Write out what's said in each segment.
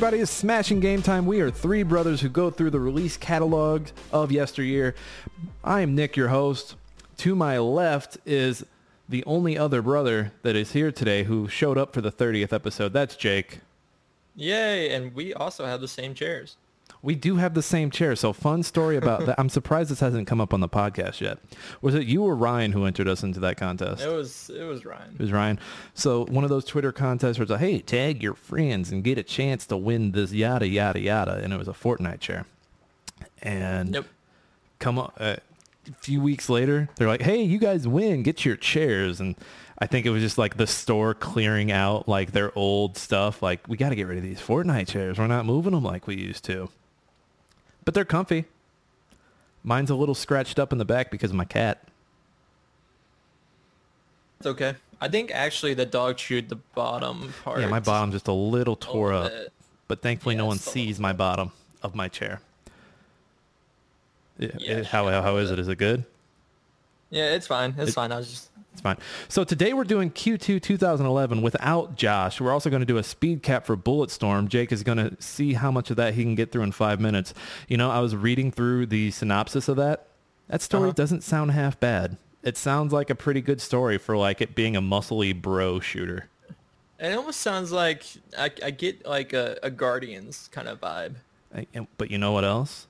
Everybody, it's Smashing Game Time. We are three brothers who go through the release catalog of yesteryear. I am Nick, your host. To my left is the only other brother that is here today who showed up for the 30th episode. That's Jake. Yay, and we also have the same chairs. We do have the same chair, so fun story about that. I'm surprised this hasn't come up on the podcast yet. Was it you or Ryan who entered us into that contest? It was it was Ryan. It was Ryan. So one of those Twitter contests where it's like, hey, tag your friends and get a chance to win this yada yada yada, and it was a Fortnite chair. And Yep. come on, uh, a few weeks later, they're like, hey, you guys win, get your chairs, and I think it was just like the store clearing out like their old stuff. Like we got to get rid of these Fortnite chairs. We're not moving them like we used to. But they're comfy. Mine's a little scratched up in the back because of my cat. It's okay. I think actually the dog chewed the bottom part. Yeah, my bottom's just a little tore up. bit. But thankfully, no one sees my bottom of my chair. Yeah, Yeah, it- how, how, is it? it good? Yeah, it's fine. It's It- fine. I was just It's fine. So today we're doing Q2 2011 without Josh. We're also going to do a speed cap for Bulletstorm. Jake is going to see how much of that he can get through in five minutes. You know, I was reading through the synopsis of that. That story Uh-huh. doesn't sound half bad. It sounds like a pretty good story for like it being a muscly bro shooter. it almost sounds like I, I get like a, a Guardians kind of vibe. I- But you know what else?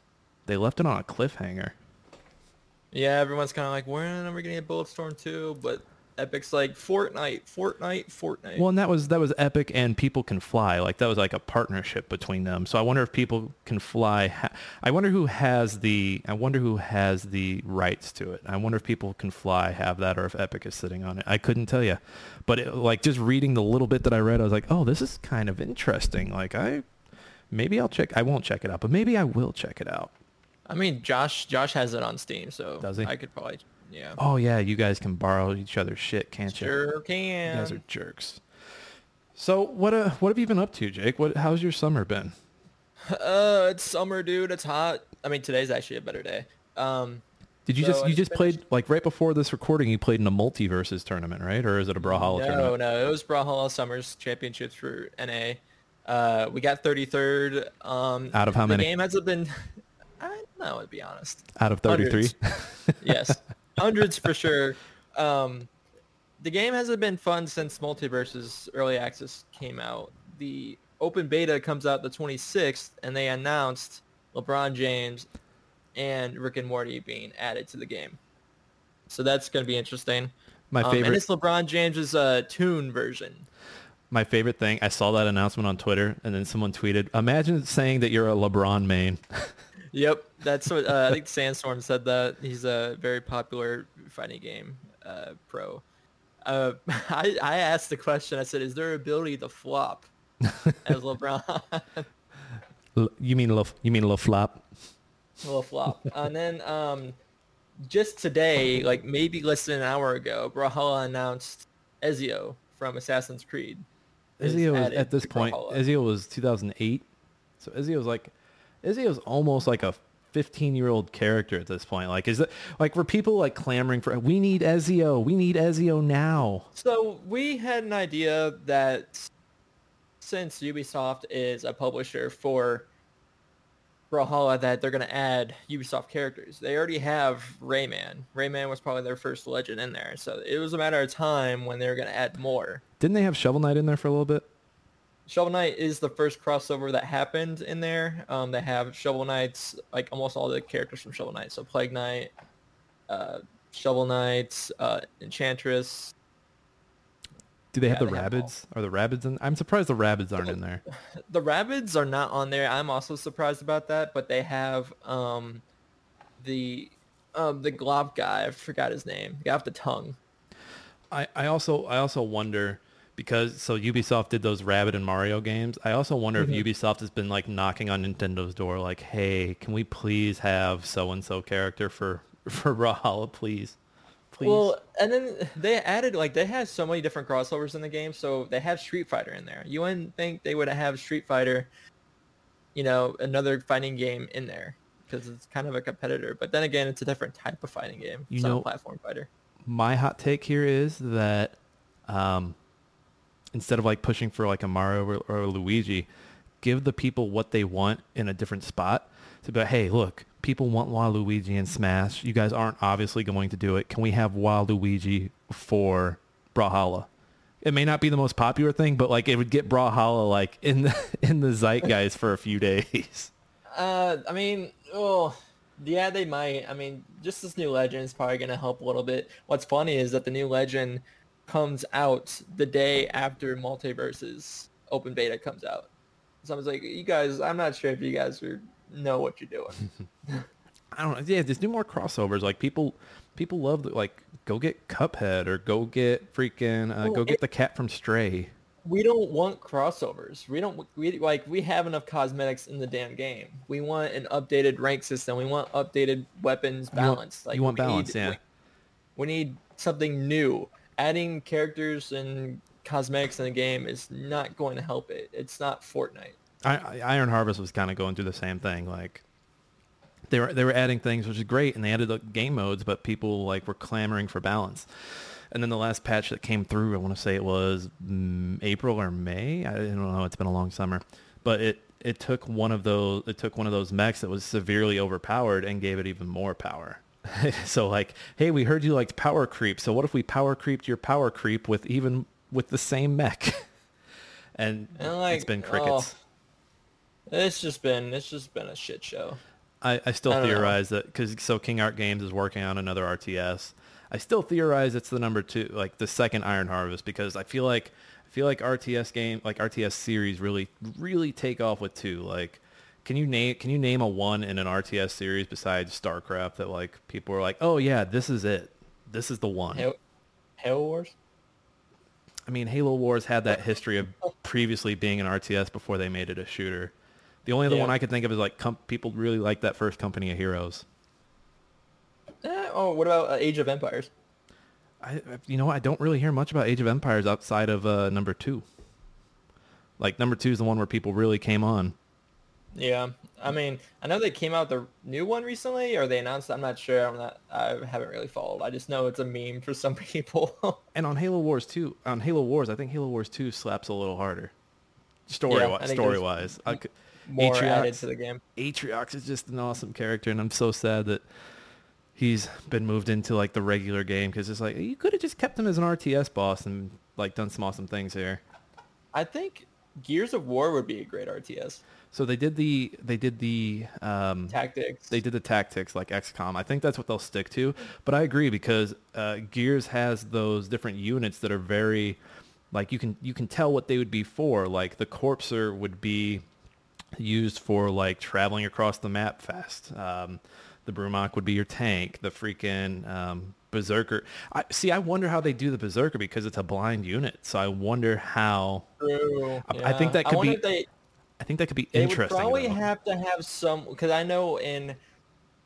They left it on a cliffhanger. Yeah, everyone's kind of like, when are we gonna get Bulletstorm 2? But Epic's like Fortnite, Fortnite, Fortnite. Well, and that was that was Epic and People Can Fly. Like that was like a partnership between them. So I wonder if People Can Fly. Ha- I wonder who has the. I wonder who has the rights to it. I wonder if People Can Fly have that, or if Epic is sitting on it. I couldn't tell you, but it, like just reading the little bit that I read, I was like, oh, this is kind of interesting. Like I, maybe I'll check. I won't check it out, but maybe I will check it out. I mean, Josh Josh has it on Steam, so Does he? I could probably, yeah. Oh yeah, you guys can borrow each other's shit, can't you? Sure can. You guys are jerks. So what uh what have you been up to, Jake? What how's your summer been? Uh, it's summer, dude. It's hot. I mean, today's actually a better day. Um, Did you So just you just played like right before this recording? You played in a Multiversus tournament, right? Or is it a Brawlhalla no, tournament? no, no, it was Brawlhalla Summers Championships for NA. Uh, we got 33rd. Um, Out of how the many? game hasn't been. I don't to be honest. Out of thirty three. Yes, hundreds for sure. Um, the game hasn't been fun since Multiversus Early Access came out. The open beta comes out the 26th, and they announced LeBron James and Rick and Morty being added to the game. So that's going to be interesting. My Um, and favorite it's LeBron James's uh, tune version. my favorite thing. I saw that announcement on Twitter, and then someone tweeted, "Imagine saying that you're a LeBron main." Yep, that's what uh, I think. Sandstorm said that he's a very popular fighting game uh, pro. Uh, I I asked the question. I said, "Is there ability to flop as LeBron?" You mean Le, you mean Le Flop? A little flop. And then um, just today, like maybe less than an hour ago, Brawlhalla announced Ezio from Assassin's Creed. Ezio was at this point. Brawlhalla. Ezio was 2008, so Ezio's like, Ezio's almost like a 15 year old character at this point. Like, is it like were people like clamoring for? We need Ezio. We need Ezio now. So we had an idea that since Ubisoft is a publisher for Brawlhalla, that they're going to add Ubisoft characters. They already have Rayman. Rayman was probably their first legend in there. So it was a matter of time when they were going to add more. Didn't they have Shovel Knight in there for a little bit? Shovel Knight is the first crossover that happened in there. Um, they have Shovel Knights, like almost all the characters from Shovel Knight. So Plague Knight, uh, Shovel Knight, uh, Enchantress, Do they have Yeah, the they have Rabbids? Are the Rabbids in? I'm surprised the Rabbids aren't in there. The Rabbids are not on there. I'm also surprised about that, but they have um, the um, the glob guy. I forgot his name. The guy with the tongue. I, I also I also wonder because so Ubisoft did those Rabbit and Mario games. I also wonder Mhm. if Ubisoft has been like knocking on Nintendo's door, like, "Hey, can we please have so and so character for for Brawlhalla, please, please?" Well, and then they added like they had so many different crossovers in the game. So they have Street Fighter in there. You wouldn't think they would have Street Fighter, you know, another fighting game in there because it's kind of a competitor. But then again, it's a different type of fighting game. You It's not know- a platform fighter. My hot take here is that um, instead of like pushing for like a Mario or, or a Luigi, give the people what they want in a different spot. To be like, hey, look, people want Waluigi and Smash. You guys aren't obviously going to do it. Can we have Waluigi for Brawlhalla? It may not be the most popular thing, but like it would get Brawlhalla like in the in the zeitgeist for a few days. Uh, I mean, oh, yeah, they might. I mean, just this new legend is probably gonna help a little bit. What's funny is that the new legend comes out the day after Multiversus open beta comes out. So I was like, you guys, I'm not sure if you guys are, know what you're doing. I don't know. Yeah, just do more crossovers. Like people, people love the, like go get Cuphead or go get freaking uh, Well, go get it- the cat from Stray. we don't want crossovers. We don't we like we have enough cosmetics in the damn game. We want an updated rank system. We want updated weapons You want- like you want balance, need, yeah. We, we need something new. Adding characters and cosmetics in the game is not going to help it. It's not Fortnite. I, I, Iron Harvest was kind of going through the same thing. Like they were they were adding things, which is great, and they added like, game modes, but people like were clamoring for balance. And then the last patch that came through, I want to say it was mm, April or May. I don't know. It's been a long summer, but it it took one of those it took one of those mechs that was severely overpowered and gave it even more power. so like, hey, we heard you liked power creep. So what if we power creeped your power creep with even with the same mech? and And like it's been oh, crickets. it's just been it's just been a shit show. I, I still I don't know. theorize that because so King Art Games is working on another RTS. I still theorize it's the number two, like the second Iron Harvest, because I feel like I feel like RTS game, like RTS series, really really take off with two. Like, can you name can you name a one in an RTS series besides StarCraft that like people are like, oh yeah, this is it, this is the one. Halo, Halo Wars. I mean, Halo Wars had that history of previously being an RTS before they made it a shooter. The only other Yeah. one I could think of is like com- people really like that first Company of Heroes. Eh, oh, what about uh, Age of Empires? I, you know, what? I don't really hear much about Age of Empires outside of uh, number two. Like number two is the one where people really came on. Yeah, I mean, I know they came out the new one recently, or they announced. I'm not sure. I'm not. I haven't really followed. I just know it's a meme for some people. And on Halo Wars two, on Halo Wars, I think Halo Wars two slaps a little harder. Story Yeah, I wi- think story wise, I could, More Atriox- added to the game. Atriox is just an awesome character, and I'm so sad that he's been moved into like the regular game because it's like you could have just kept him as an RTS boss and like done some awesome things here. I think Gears of War would be a great RTS. So they did the they did the um, Tactics. they did the tactics like XCOM. I think that's what they'll stick to. But I agree because uh, Gears has those different units that are very like you can you can tell what they would be for. Like the Corpser would be used for like traveling across the map fast. Um, the Brumak would be your tank. The freaking um, Berserker. I see. I wonder how they do the Berserker because it's a blind unit. So I wonder how. True. I- I think that could be they I think that could be they interesting. probably though. have to have some because I know in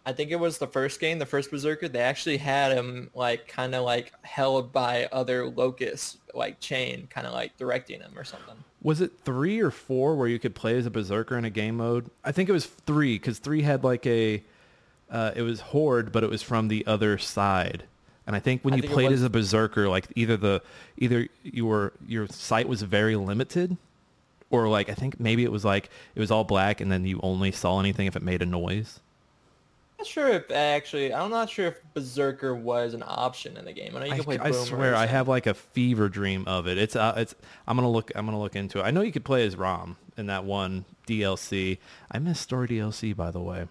I think it was the first game, the first Berserker, they actually had him like kind of like held by other locusts, like chain, kind of like directing him or something. Was it three or four where you could play as a berserker in a game mode? I think it was three because three had like a, uh, it was horde, but it was from the other side. And I think when I you think played was- as a berserker, like either the either you were your sight was very limited, or like I think maybe it was like it was all black and then you only saw anything if it made a noise. Not sure if actually, I'm not sure if Berserker was an option in the game. I know you can play. I swear I have like a fever dream of it. It's uh, it's I'm gonna look I'm gonna look into it. I know you could play as RAAM in that one DLC. I missed story DLC by the way.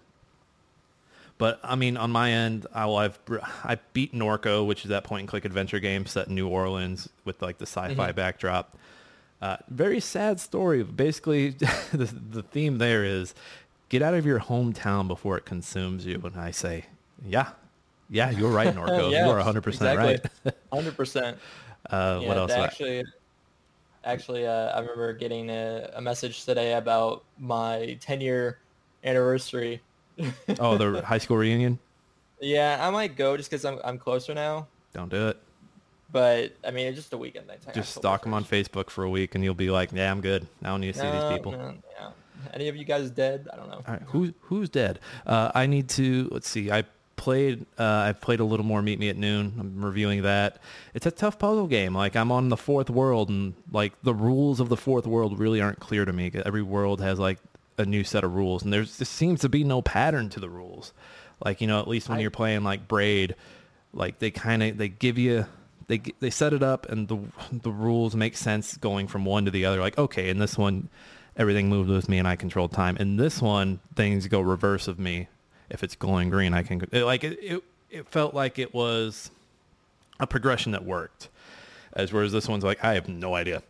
But I mean, on my end, I will, I've I beat Norco, which is that point and click adventure game set in New Orleans with like the sci-fi Mhm. backdrop. Uh, very sad story. Basically, the the theme there is get out of your hometown before it consumes you. And I say, yeah, yeah, you're right, Norco. Yeah, you are 100 percent right. Hundred percent. Uh, what else? Actually, actually, uh, I remember getting a, a message today about my 10 year anniversary. Oh, the high school reunion. Yeah, I might go just because I'm I'm closer now. Don't do it. But I mean, it's just a weekend thing. Just stalk them on Facebook for a week, and you'll be like, "Yeah, I'm good. I don't need to see these people." yeah. Any of you guys dead? I don't know. All right, who's who's dead? Uh, I need to. Let's see. I played uh, I've played a little more Meet Me at Noon. I'm reviewing that. It's a tough puzzle game. Like I'm on the fourth world and like the rules of the fourth world really aren't clear to me. Every world has like a new set of rules and there's there seems to be no pattern to the rules. Like, you know, at least when I- you're playing like Braid, like they kind of they give you they they set it up and the the rules make sense going from one to the other. Like, okay, in this one everything moved with me and I controlled time. In this one, things go reverse of me. If it's glowing green, I can it, like it, it. It felt like it was a progression that worked, as whereas this one's like I have no idea,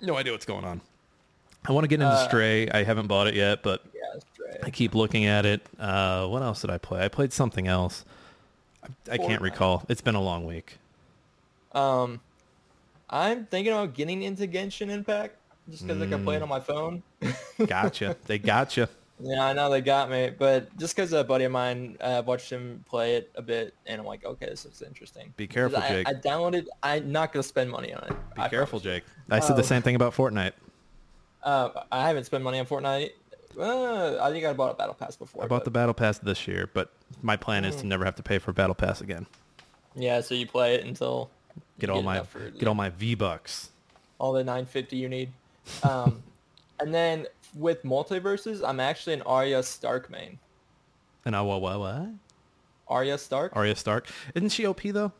no idea what's going on. I want to get into Uh, Stray. I haven't bought it yet, but Yeah, I keep looking at it. Uh, what else did I play? I played something else. I, I can't recall. It's been a long week. Um, I'm thinking about getting into Genshin Impact just because I can play it on my phone. Gotcha. they gotcha. Yeah, I know they got me, but just because a buddy of mine uh, watched him play it a bit, and I'm like, okay, this looks interesting. Be careful, I, Jake. I downloaded. I'm not gonna spend money on it. Be I careful, promise. Jake. I said the Um, same thing about Fortnite. Uh, I haven't spent money on Fortnite. Uh, I think I bought a battle pass before. I bought but- the Battle Pass this year, but my plan is to Mm. never have to pay for Battle Pass again. Yeah, so you play it until Get all my for get all my V bucks. all the 950 you need. Um, and then with Multiversus, I'm actually an Arya Stark main. And I what what what? Arya Stark? Arya Stark. Isn't she OP though?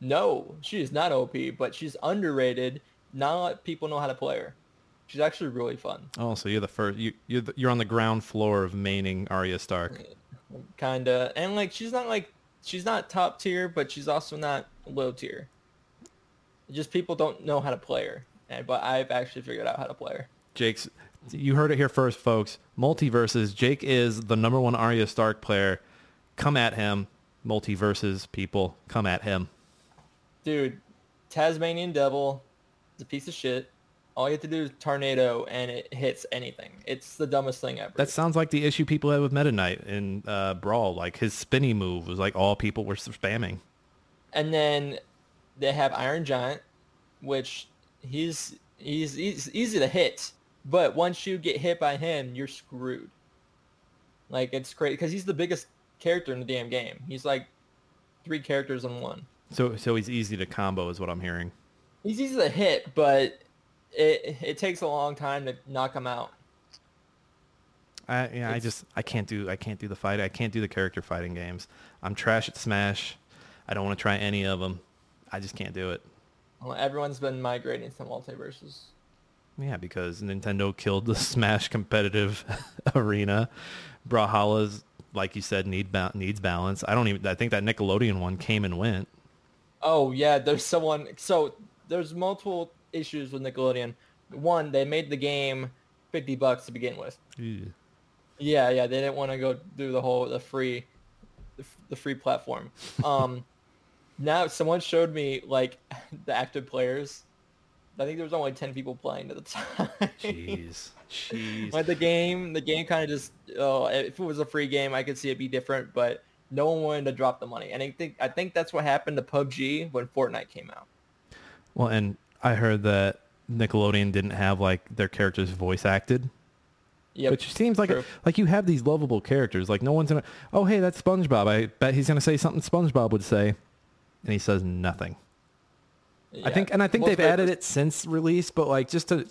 No, she is not OP, but she's underrated. Not a lot of people know how to play her. She's actually really fun. Oh, so you're the first. You you're the, you're on the ground floor of maining Arya Stark. Kinda. And like she's not like she's not top tier, but she's also not low tier. Just people don't know how to play her. And but I've actually figured out how to play her. Jake's. You heard it here first, folks. Multiversus. Jake is the number one Arya Stark player. Come at him. Multiversus people, come at him. Dude, Tasmanian Devil is a piece of shit. All you have to do is tornado and it hits anything. It's the dumbest thing ever. That sounds like the issue people had with Meta Knight in uh, Brawl. Like his spinny move was like all people were spamming. And then they have Iron Giant, which he's he's, he's easy to hit, but once you get hit by him, you're screwed. Like it's crazy because he's the biggest character in the damn game. He's like three characters in one. So so he's easy to combo is what I'm hearing. He's easy to hit, but it it takes a long time to knock him out. I yeah, I just I can't do I can't do the fight. I can't do the character fighting games. I'm trash at Smash. I don't want to try any of them. I just can't do it. Well, everyone's been migrating to Multiversus. Yeah, because Nintendo killed the Smash competitive arena. Brawlhalla's like you said need ba- needs balance. I don't even I think that Nickelodeon one came and went. Oh yeah, there's someone. So there's multiple issues with Nickelodeon. One, they made the game fifty bucks to begin with. Ew. Yeah, yeah, they didn't want to go do the whole the free, the, the free platform. Um, now someone showed me like the active players. I think there was only ten people playing at the time. Jeez. Jeez. Like the game, the game kind of just. Oh, if it was a free game, I could see it be different, but no one wanted to drop the money. And I think I think that's what happened to PUBG when Fortnite came out. Well, and I heard that Nickelodeon didn't have like their characters voice acted, Yep. which seems like true. like you have these lovable characters. Like no one's gonna. Oh, hey, that's SpongeBob. I bet he's gonna say something SpongeBob would say, and he says nothing. I think, and I think Most they've added it since release, but like just to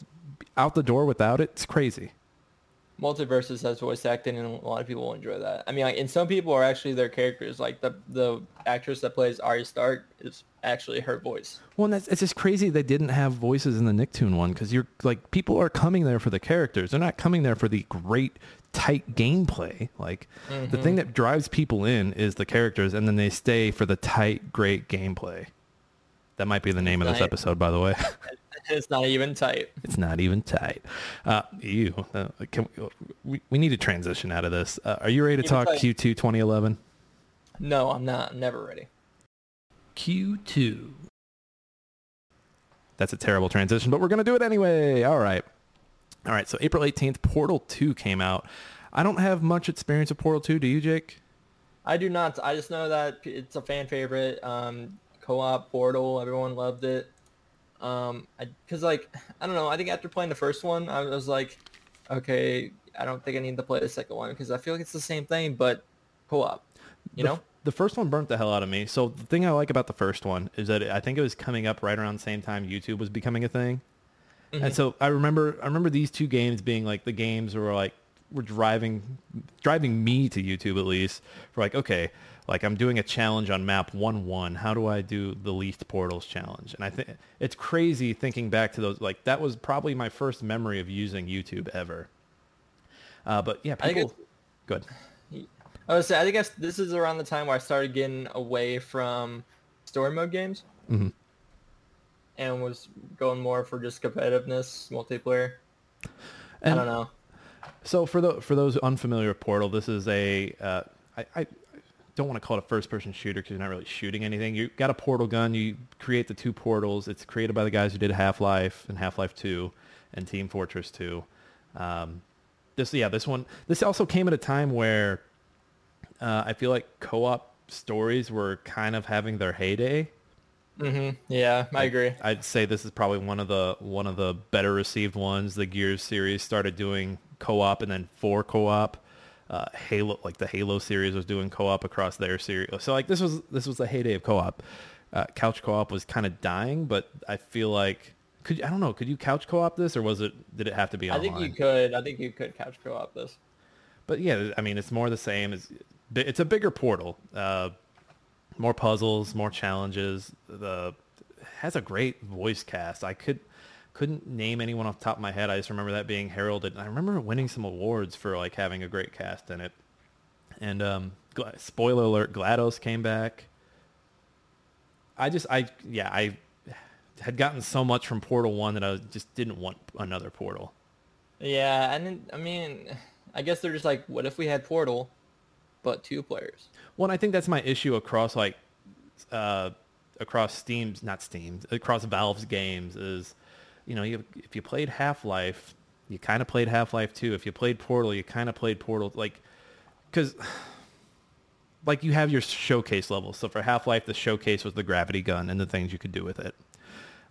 out the door without it, it's crazy. Multiversus has voice acting, and a lot of people enjoy that. I mean, like, and some people are actually their characters. Like the the actress that plays Arya Stark is actually her voice. Well, and that's, it's just crazy they didn't have voices in the Nicktoon one because you're like people are coming there for the characters. They're not coming there for the great tight gameplay. Like the thing that drives people in is the characters, and then they stay for the tight, great gameplay. That might be the name of this episode, by the way. It's not even tight. it's not even tight. Uh, ew. Uh, can we, we, we need to transition out of this. Uh, are you ready to talk. Q2 2011? No, I'm not. I'm never ready. Q2. That's a terrible transition, but we're going to do it anyway. All right. All right. So April 18th, Portal 2 came out. I don't have much experience with Portal 2. Do you, Jake? I do not. I just know that it's a fan favorite. Um, co-op Portal. Everyone loved it. Um, because like I don't know. I think after playing the first one, I was like, okay, I don't think I need to play the second one because I feel like it's the same thing, but co-op. You the, know? The first one burnt the hell out of me. So the thing I like about the first one is that I think it was coming up right around the same time YouTube was becoming a thing. Mm-hmm. And so I remember I remember these two games being like the games were like were driving driving me to YouTube at least for like okay like I'm doing a challenge on map 1-1 how do I do the least portals challenge and I think it's crazy thinking back to those like that was probably my first memory of using YouTube ever uh, but yeah people good I would say I think I, this is around the time where I started getting away from story mode games Mhm. and was going more for just competitiveness, multiplayer. And- I don't know. So for the for those unfamiliar with Portal, this is a uh, I, I don't want to call it a first-person shooter because you're not really shooting anything. You got a portal gun. You create the two portals. It's created by the guys who did Half-Life and Half-Life 2 and Team Fortress 2. Um, this yeah, this one this also came at a time where uh, I feel like co-op stories were kind of having their heyday. Mm-hmm. Yeah, I agree. I'd say this is probably one of the one of the better received ones. The Gears series started doing co-op and then for co-op. Uh, Halo, like the Halo series, was doing co-op across their series. So like this was this was the heyday of co-op. Uh, couch co-op was kind of dying, but I feel like could I don't know. Could you couch co-op this, or was it did it have to be I think you could. I think you could couch co-op this. But yeah, I mean, it's more the same. It's it's a bigger portal, uh, more puzzles, more challenges. The has a great voice cast. I could couldn't name anyone off the top of my head. I just remember that being heralded. I remember winning some awards for like having a great cast in it. And um, spoiler alert: GLaDOS came back. I just I yeah I had gotten so much from Portal One that I just didn't want another Portal. Yeah, and I mean, I guess they're just like, what if we had Portal, but two players? Well, I think that's my issue across like uh, across Steam's not Steam's across Valve's games is, you know, you, if you played Half Life, you kind of played Half Life 2. If you played Portal, you kind of played Portal like because like you have your showcase levels. So for Half Life, the showcase was the gravity gun and the things you could do with it.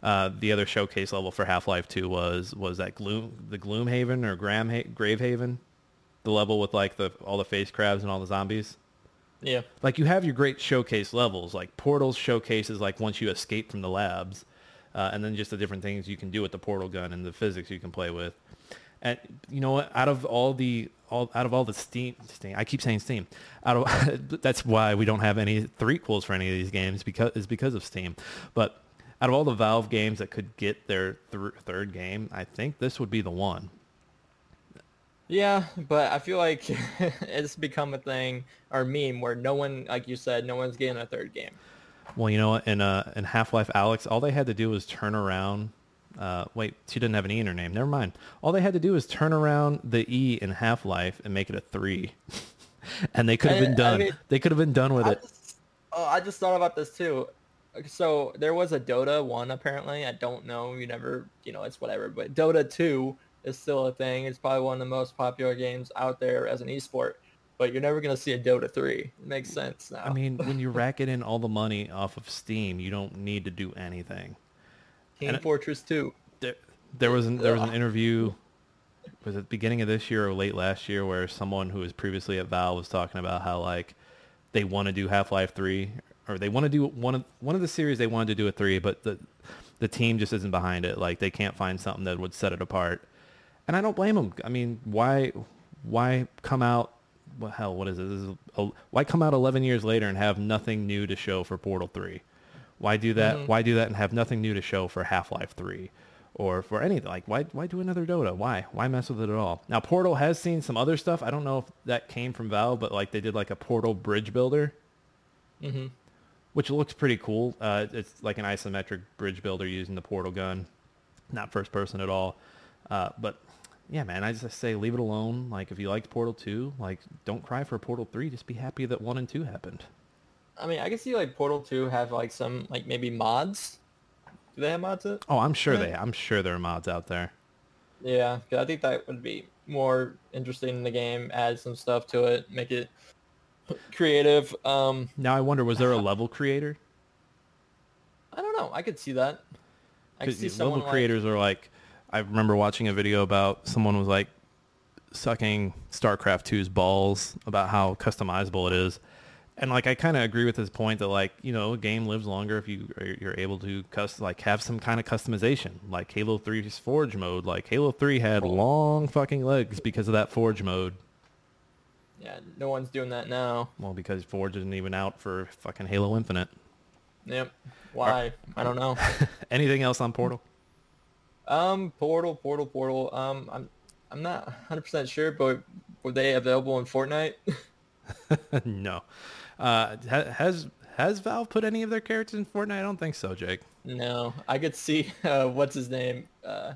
Uh, the other showcase level for Half Life 2 was was that gloom the Gloomhaven or Graham Gravehaven, the level with like the all the face crabs and all the zombies? Yeah. like you have your great showcase levels like portals showcases like once you escape from the labs uh, and then just the different things you can do with the portal gun and the physics you can play with. And you know what out of all the all out of all the steam, steam i keep saying steam. Out of that's why we don't have any three threequels for any of these games because is because of steam. But out of all the valve games that could get their th- third game i think this would be the one Yeah, but I feel like it's become a thing or meme where no one, like you said, no one's getting a third game. Well, you know what? In uh, in Half Life Alyx, all they had to do was turn around. Uh, wait, she didn't have an E in her name. Never mind. All they had to do was turn around the E in Half Life and make it a three, and they could have I- been I done. mean, they could have been done with I it. just, oh, I just thought about this too. So there was a Dota one apparently. I don't know. You never, you know, it's whatever. But Dota two is still a thing. It's probably one of the most popular games out there as an esport. But you're never gonna see a Dota three. It makes sense now. I mean, when you're racking in all the money off of Steam, you don't need to do anything. Team and Fortress two. There, there was an, there was an interview. Was it the beginning of this year or late last year where someone who was previously at Valve was talking about how like they want to do Half Life Three or they want to do one of one of the series they wanted to do a three, but the the team just isn't behind it. Like they can't find something that would set it apart. And I don't blame them. I mean, why why come out? Well, hell, what is it? This is a, why come out 11 years later and have nothing new to show for Portal 3? Why do that? Mhm. Why do that and have nothing new to show for Half Life 3? Or for anything like why why do another Dota? Why why mess with it at all? Now Portal has seen some other stuff. I don't know if that came from Valve, but like they did like a Portal bridge builder, Mm-hmm. which looks pretty cool. Uh, it's like an isometric bridge builder using the portal gun, not first person at all. Uh, but yeah, man, I just say leave it alone. Like if you liked Portal two, like don't cry for Portal three. Just be happy that one and two happened. I mean, I can see like Portal two have like some like maybe mods. Do they have mods? It? Oh, I'm sure they. I'm sure there are mods out there. Yeah, 'cause I think that would be more interesting in the game. Add some stuff to it, make it creative. Um, Now I wonder, was there a level creator? I don't know. I could see that. I could see level someone like, creators are like, I remember watching a video about someone was like sucking StarCraft 2's balls about how customizable it is. And like I kind of agree with his point that like you know a game lives longer if you are, you're able to cust- like have some kind of customization like Halo 3's Forge mode like Halo 3 had long fucking legs because of that Forge mode Yeah, no one's doing that now. well because Forge isn't even out for fucking Halo Infinite Yep. Why? I don't know. anything else on Portal Um, Portal, Portal, Portal. Um, I'm I'm not 100% sure, but were they available in Fortnite? no uh has has Valve put any of their characters in Fortnite I don't think so Jake no. I could see uh, what's his name, uh,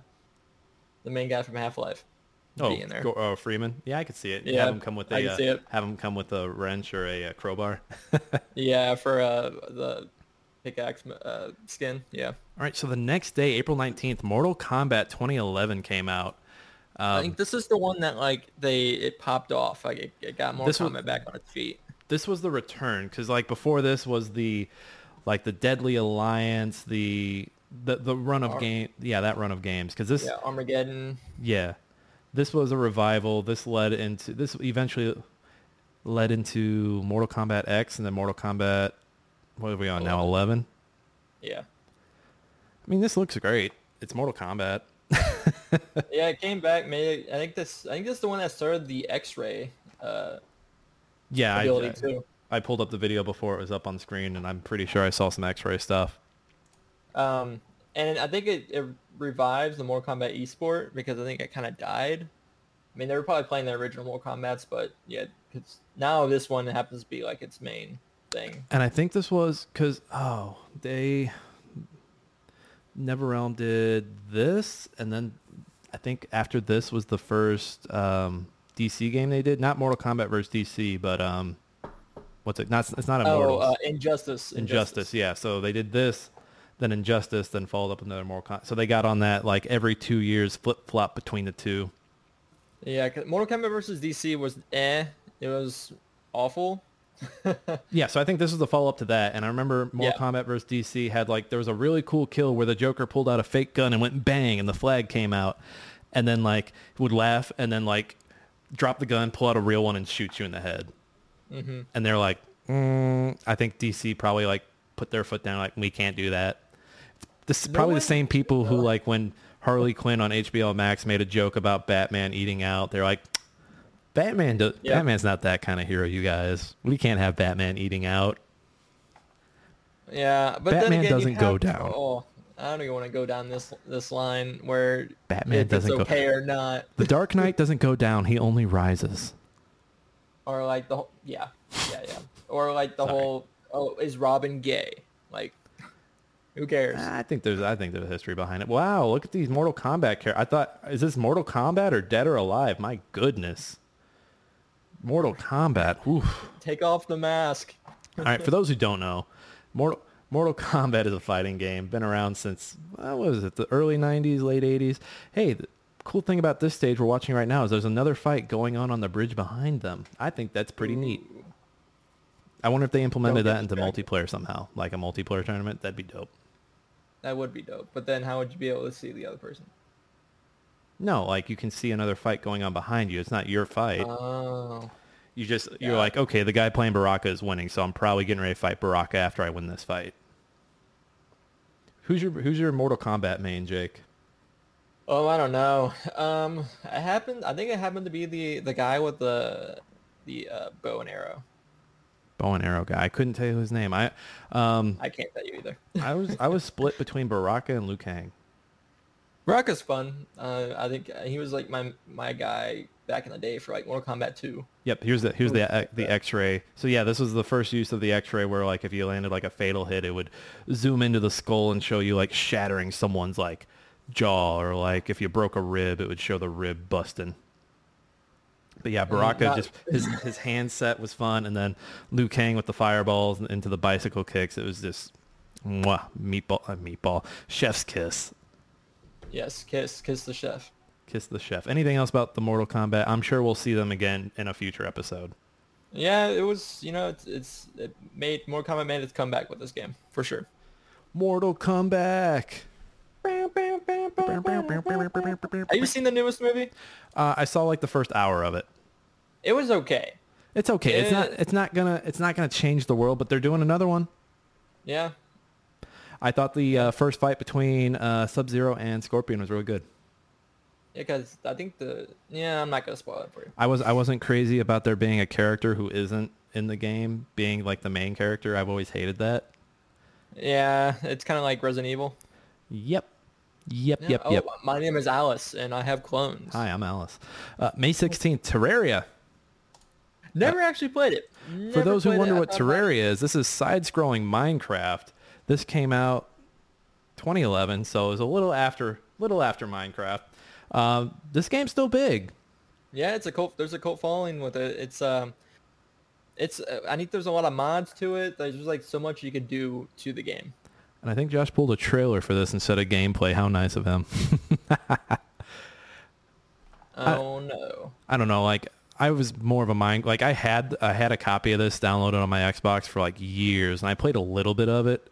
the main guy from Half Life, Oh, being there. Uh, Freeman. Yeah, I could see it. Yeah, have him come with I a uh, it. have him come with a wrench or a, uh crowbar. Yeah, for uh the pickaxe uh, skin. Yeah. All right, so the next day, April nineteenth, Mortal Kombat 2011 came out. I Um, think this is the one that like they it popped off. Like it, it got more This was- back on its feet. this was the return because like before this was the like the Deadly Alliance, the the the run of Ar- game. Yeah, that run of games because this Yeah, Armageddon. yeah, this was a revival. This led into this eventually led into Mortal Kombat X and then Mortal Kombat. What are we on now? 11. Yeah. I mean, this looks great. It's Mortal Kombat. Yeah, it came back. Made it, I think this. I think this is the one that started the X-ray uh, Yeah, I, ability I, too. I pulled up the video before it was up on screen, and I'm pretty sure I saw some X-ray stuff. Um, and I think it, it revives the Mortal Kombat esport because I think it kind of died. I mean, they were probably playing the original Mortal Kombat's, but yeah, because now this one happens to be like its main thing. And I think this was because oh they NetherRealm did this, and then I think after this was the first um, DC game they did. Not Mortal Kombat versus DC, but um, what's it? Not it's not Oh, Immortals. uh, Injustice. Injustice, yeah. So they did this, then Injustice, then followed up another Mortal Kombat. So they got on that like every two years, flip flop between the two. Yeah, Mortal Kombat versus DC was eh. It was awful. Yeah, so I think this is the follow up to that. And I remember Mortal Yeah. Kombat versus DC had like there was a really cool kill where the Joker pulled out a fake gun and went bang, and the flag came out, and then like would laugh and then like drop the gun, pull out a real one, and shoot you in the head. hmm And they're like, mm, I think DC probably like put their foot down, like we can't do that. This is No probably the same people who like when Harley Quinn on HBO Max made a joke about Batman eating out. They're like, Batman, do- Yeah. Batman's not that kind of hero, you guys. We can't have Batman eating out. Yeah, but Batman again, doesn't go down. Oh, I don't even want to go down this this line where Batman doesn't it's go- okay or not, The Dark Knight doesn't go down; he only rises. or like the whole yeah yeah yeah, or like the Sorry. whole oh is Robin gay? Like, who cares? I think there's, I think there's a history behind it. Wow, look at these Mortal Kombat characters. I thought, is this Mortal Kombat or Dead or Alive? My goodness, Mortal Kombat. Oof. Take off the mask. All right, for those who don't know, Mortal Mortal Kombat is a fighting game. Been around since uh, what was it? The early '90s, late '80s. Hey, the cool thing about this stage we're watching right now is there's another fight going on on the bridge behind them. I think that's pretty neat. I wonder if they implemented that into distracted. multiplayer somehow, like a multiplayer tournament. That'd be dope. That would be dope. But then how would you be able to see the other person? No, like you can see another fight going on behind you. It's not your fight. Oh, you just you're yeah. like, okay, the guy playing Baraka is winning, so I'm probably getting ready to fight Baraka after I win this fight. Who's your Who's your Mortal Kombat main, Jake? oh, I don't know. Um, I happened. I think it happened to be the the guy with the the uh, bow and arrow. Bow and arrow guy. I couldn't tell you his name. I um I can't tell you either. I was I was split between Baraka and Liu Kang. Baraka's fun. Uh, I think he was like my my guy back in the day for like Mortal Kombat 2. Yep, here's the here's the uh, the okay. X-ray. So yeah, this was the first use of the X-ray where like if you landed like a fatal hit, it would zoom into the skull and show you like shattering someone's like jaw, or like if you broke a rib, it would show the rib busting. But yeah, Baraka not- just his his hand set was fun, and then Liu Kang with the fireballs into the bicycle kicks. It was just mwah, meatball uh, meatball chef's kiss. Yes, kiss kiss the chef. Kiss the chef. Anything else about the Mortal Kombat? I'm sure we'll see them again in a future episode. Yeah, it was. You know, it's it's it made Mortal Kombat made its comeback with this game for sure. Mortal Kombat. Have you seen the newest movie? Uh, I saw like the first hour of it. It was okay. It's okay. It's not. It's not gonna. It's not gonna change the world. But they're doing another one. Yeah. I thought the uh, first fight between uh, Sub Zero and Scorpion was really good. Yeah, because I think the yeah, I'm not gonna spoil it for you. I was. I wasn't crazy about there being a character who isn't in the game being like the main character. I've always hated that. Yeah, it's kind of like Resident Evil. Yep. Yep. Yeah, Yep. oh, Yep. My name is Alice, and I have clones. Hi, I'm Alice. Uh, May 16th, Terraria. Never actually played it. For those who wonder it. What thought about it. Terraria is, this is side-scrolling Minecraft. This came out 2011, so it was a little after, little after Minecraft. Um, this game's still big. Yeah, it's a cult. There's a cult following with it. It's um, it's. Uh, I think there's a lot of mods to it. There's just like so much you could do to the game. And I think Josh pulled a trailer for this instead of gameplay. How nice of him. Oh no. I don't know. Like I was more of a mind. Like I had I had a copy of this downloaded on my Xbox for like years, and I played a little bit of it.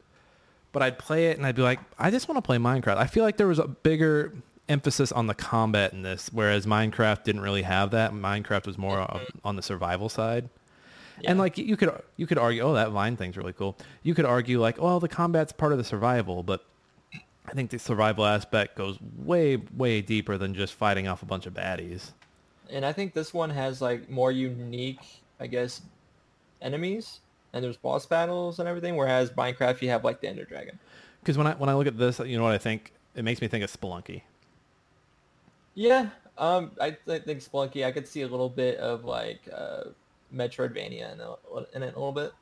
But I'd play it and I'd be like, I just want to play Minecraft. I feel like there was a bigger emphasis on the combat in this, whereas Minecraft didn't really have that. Minecraft was more of- mm-hmm. on the survival side. And like you could you could argue, oh, that vine thing's really cool. You could argue like, well, the combat's part of the survival, but I think the survival aspect goes way way deeper than just fighting off a bunch of baddies. And I think this one has like more unique, I guess, enemies. And there's boss battles and everything. Whereas Minecraft, you have like the Ender Dragon. Because when I when I look at this, you know what I think? It makes me think of Spelunky. Yeah. Um. I, I think Spelunky. I could see a little bit of like uh, Metroidvania in, it- in it a little bit.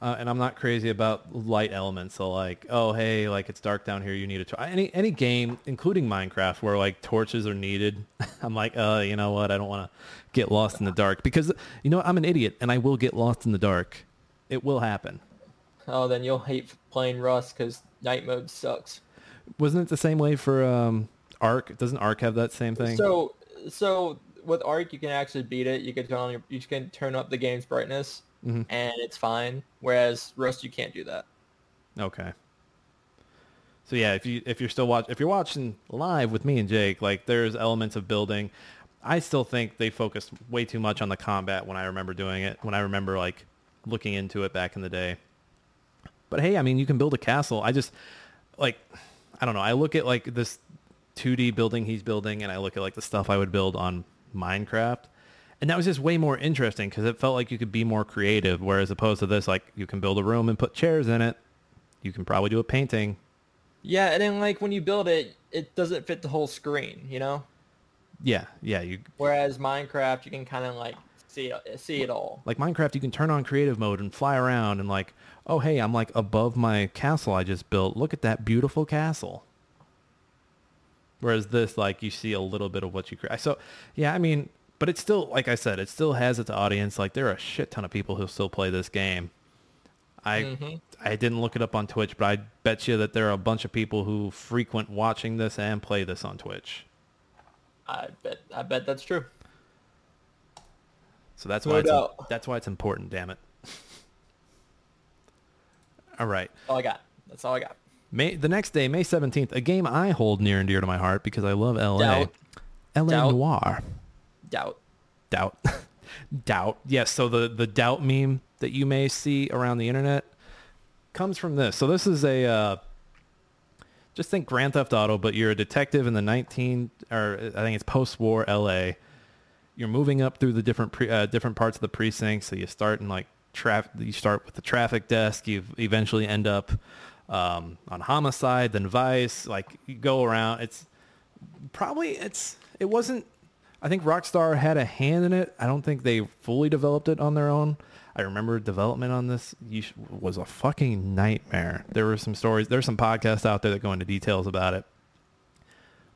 Uh, and I'm not crazy about light elements. So like, oh hey, like it's dark down here. You need a tor- any any game, including Minecraft, where like torches are needed. I'm like, uh, you know what? I don't want to get lost in the dark because you know what? I'm an idiot and I will get lost in the dark. It will happen. Oh, then you'll hate playing Rust because night mode sucks. Wasn't it the same way for um, Ark? Doesn't Ark have that same thing? So, so with Ark, you can actually beat it. You can turn on your, you can turn up the game's brightness, Mhm. and it's fine. Whereas Rust, you can't do that. Okay. So yeah, if you if you're still watch if you're watching live with me and Jake, like there's elements of building. I still think they focused way too much on the combat when I remember doing it. When I remember like looking into it back in the day. But hey, I mean, you can build a castle. I just like I don't know. I look at like this 2D building he's building, and I look at like the stuff I would build on Minecraft, and that was just way more interesting because it felt like you could be more creative. Whereas opposed to this, like you can build a room and put chairs in it. You can probably do a painting. Yeah, and then like when you build it, it doesn't fit the whole screen, you know. Yeah, yeah. You Whereas Minecraft, you can kind of like see it, see it all. like Minecraft, you can turn on creative mode and fly around and like, oh hey, I'm like above my castle I just built. Look at that beautiful castle. Whereas this, like, you see a little bit of what you create. So, yeah, I mean, but it still, like I said, it still has its audience. Like, there are a shit ton of people who still play this game. I Mhm. I didn't look it up on Twitch, but I bet you that there are a bunch of people who frequent watching this and play this on Twitch. I bet I bet that's true. So that's No why it's, doubt. that's why it's important. Damn it. All right. All I got. That's all I got. May the next day, May seventeenth, a game I hold near and dear to my heart because I love LA. Doubt. LA Doubt. Noir. Doubt. Doubt. doubt. Yes, so the the doubt meme that you may see around the internet comes from this. So this is a uh, just think Grand Theft Auto, but you're a detective in the 19 or I think it's post-war LA. You're moving up through the different pre, uh, different parts of the precinct. So you start in like traffic. You start with the traffic desk. You eventually end up um, on homicide, then vice. Like you go around. It's probably it's it wasn't. I think Rockstar had a hand in it. I don't think they fully developed it on their own. I remember development on this was a fucking nightmare. There were some stories. There's some podcasts out there that go into details about it.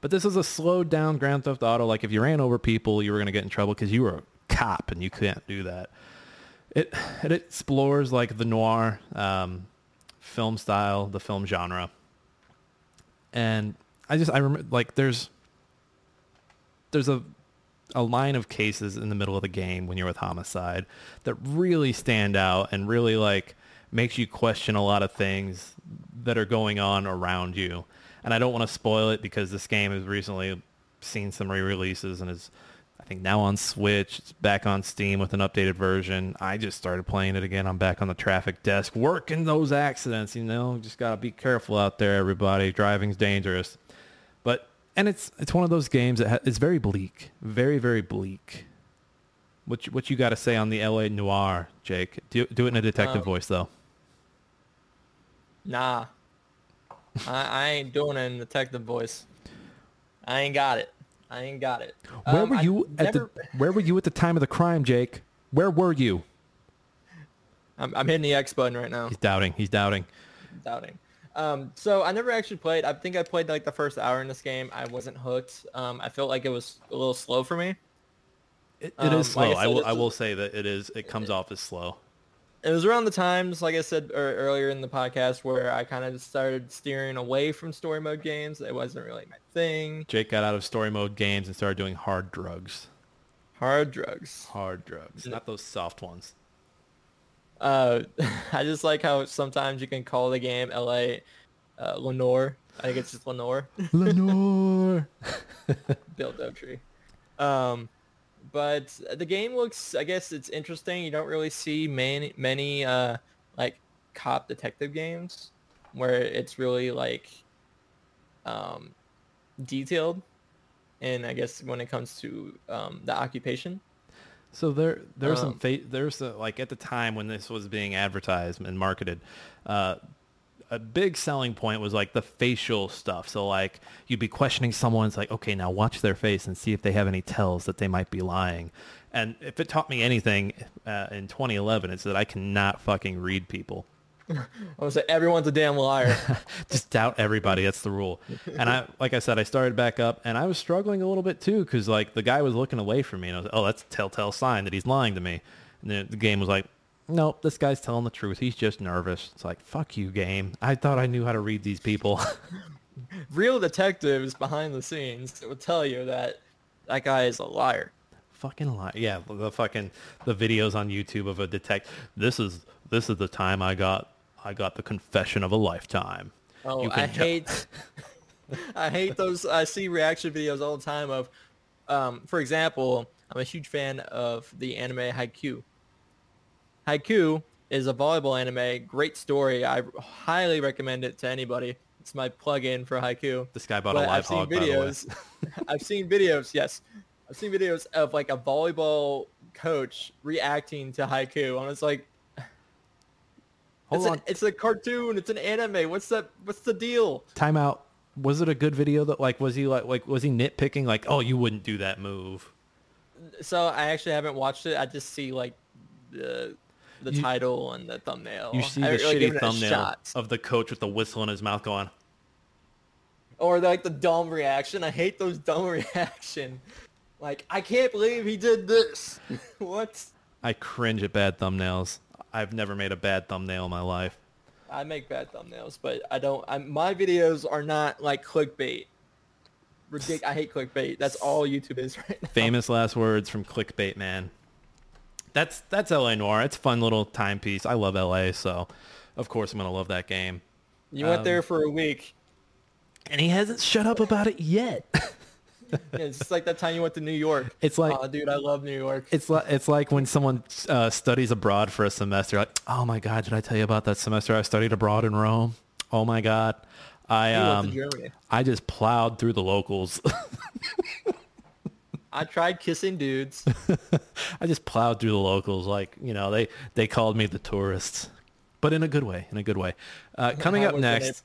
But this is a slowed down Grand Theft Auto. Like if you ran over people, you were going to get in trouble because you were a cop and you can't do that. It it explores like the noir um, film style, the film genre, and I just I remember like there's there's a a line of cases in the middle of the game when you're with homicide that really stand out and really like makes you question a lot of things that are going on around you. and I don't want to spoil it because this game has recently seen some re-releases and is I think now on Switch. It's back on Steam with an updated version. I just started playing it again. I'm back on the traffic desk, working those accidents. You know, just gotta be careful out there, everybody. Driving's dangerous. But and it's it's one of those games that ha- it's very bleak, very very bleak. What you, what you got to say on the L.A. Noire, Jake? Do do it in a detective Um, voice though. Nah. I, I ain't doing it in detective voice. I ain't got it. I ain't got it. Where Um, were I you at never- the Where were you at the time of the crime, Jake? Where were you? I'm, I'm hitting the X button right now. He's doubting. He's doubting. doubting. Um, so I never actually played. I think I played like the first hour in this game. I wasn't hooked. Um, I felt like it was a little slow for me. It, it Um, is slow. I I said, will. it's I will say that it is. It comes off as slow. It was around the times, like I said er, earlier in the podcast, where I kind of started steering away from story mode games. It wasn't really my thing. Jake got out of story mode games and started doing hard drugs. Hard drugs. Hard drugs, not those soft ones. Uh, I just like how sometimes you can call the game L.A. Uh, Lenore. I think it's just Lenore. Lenore. Bill Dotree. Um, but the game looks, I guess it's interesting. You don't really see many, many uh, like cop detective games where it's really like um, detailed. And I guess when it comes to um, the occupation, So there, there was some Um, fa- there's a, like at the time when this was being advertised and marketed, uh, a big selling point was like the facial stuff. So like you'd be questioning someone, it's like, okay, now watch their face and see if they have any tells that they might be lying. And if it taught me anything uh, in 2011, it's that I cannot fucking read people. I would say everyone's a damn liar. just doubt everybody. That's the rule. And I, like I said, I started back up, and I was struggling a little bit too, because like the guy was looking away from me, and I was, oh, that's a telltale sign that he's lying to me. And then the game was like, nope, this guy's telling the truth. He's just nervous. It's like, fuck you, game. I thought I knew how to read these people. Real detectives behind the scenes would tell you that that guy is a liar. fucking lie. Yeah, the fucking the videos on YouTube of a detect. This is this is the time I got I got the confession of a lifetime. Oh, I hate, I hate those. I see reaction videos all the time of, um, for example, I'm a huge fan of the anime Haikyuu. Haikyuu is a volleyball anime, great story. I highly recommend it to anybody. It's my plug-in for Haikyuu. This guy bought But a live I've seen hog. Way. videos. I've seen videos. Yes, I've seen videos of like a volleyball coach reacting to Haikyuu, and it's like, Hold it's, on. An, it's a cartoon. It's an anime. What's that? What's the deal? Time out. Was it a good video that like was he like like was he nitpicking like oh you wouldn't do that move? So I actually haven't watched it. I just see like the the You- title and the thumbnail. You see the give shitty it a thumbnail of the coach with the whistle in his mouth going, or like the dumb reaction. I hate those dumb reaction. Like I can't believe he did this. what? I cringe at bad thumbnails. I've never made a bad thumbnail in my life. I make bad thumbnails, but I don't. I, my videos are not like clickbait. Ridic- I hate clickbait. That's all YouTube is right now. Famous last words from Clickbait Man. That's that's LA Noire. It's a fun little timepiece. I love LA, so of course I'm gonna love that game. You went Um, there for a week. And he hasn't shut up about it yet. Yeah, it's just like that time you went to New York. It's like- oh, dude, I love New York. It's like it's like when someone uh, studies abroad for a semester. Like, oh my god, did I tell you about that semester I studied abroad in Rome? Oh my god, I um. I just plowed through the locals. I tried kissing dudes. I just plowed through the locals. Like you know, they they called me the tourists, but in a good way. In a good way. Uh, coming up next?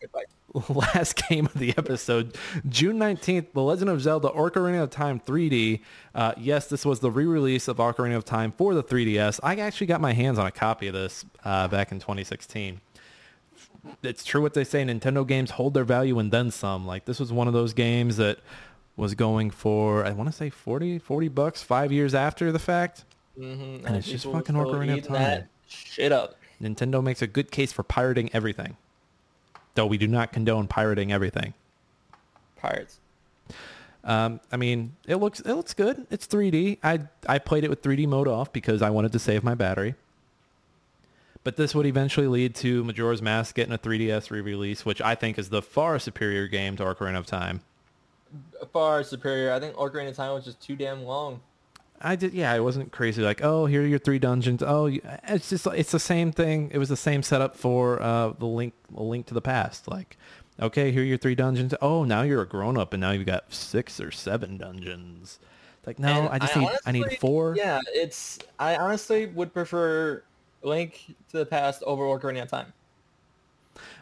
last game of the episode, June 19th, The Legend of Zelda Ocarina of Time 3D. Uh, yes, this was the re-release of Ocarina of Time for the 3DS. I actually got my hands on a copy of this uh, back in 2016. It's true what they say, Nintendo games hold their value and then some. Like this was one of those games that was going for, I want to say 40, 40 bucks five years after the fact. Mhm, And it's just fucking Ocarina of Time. Shit up. Nintendo makes a good case for pirating everything. Though we do not condone pirating everything. Pirates. Um, I mean, it looks it looks good. It's 3D. I I played it with 3D mode off because I wanted to save my battery. But this would eventually lead to Majora's Mask getting a 3DS re-release, which I think is the far superior game to Ocarina of Time. Far superior. I think Ocarina of Time was just too damn long. I did, yeah. I wasn't crazy like, oh, here are your three dungeons. Oh, it's just it's the same thing. It was the same setup for uh, the link, a link to the past. Like, okay, here are your three dungeons. Oh, now you're a grown up, and now you've got six or seven dungeons. Like, no, And I just need I need four. Yeah, it's. I honestly would prefer Link to the Past over Ocarina of Time.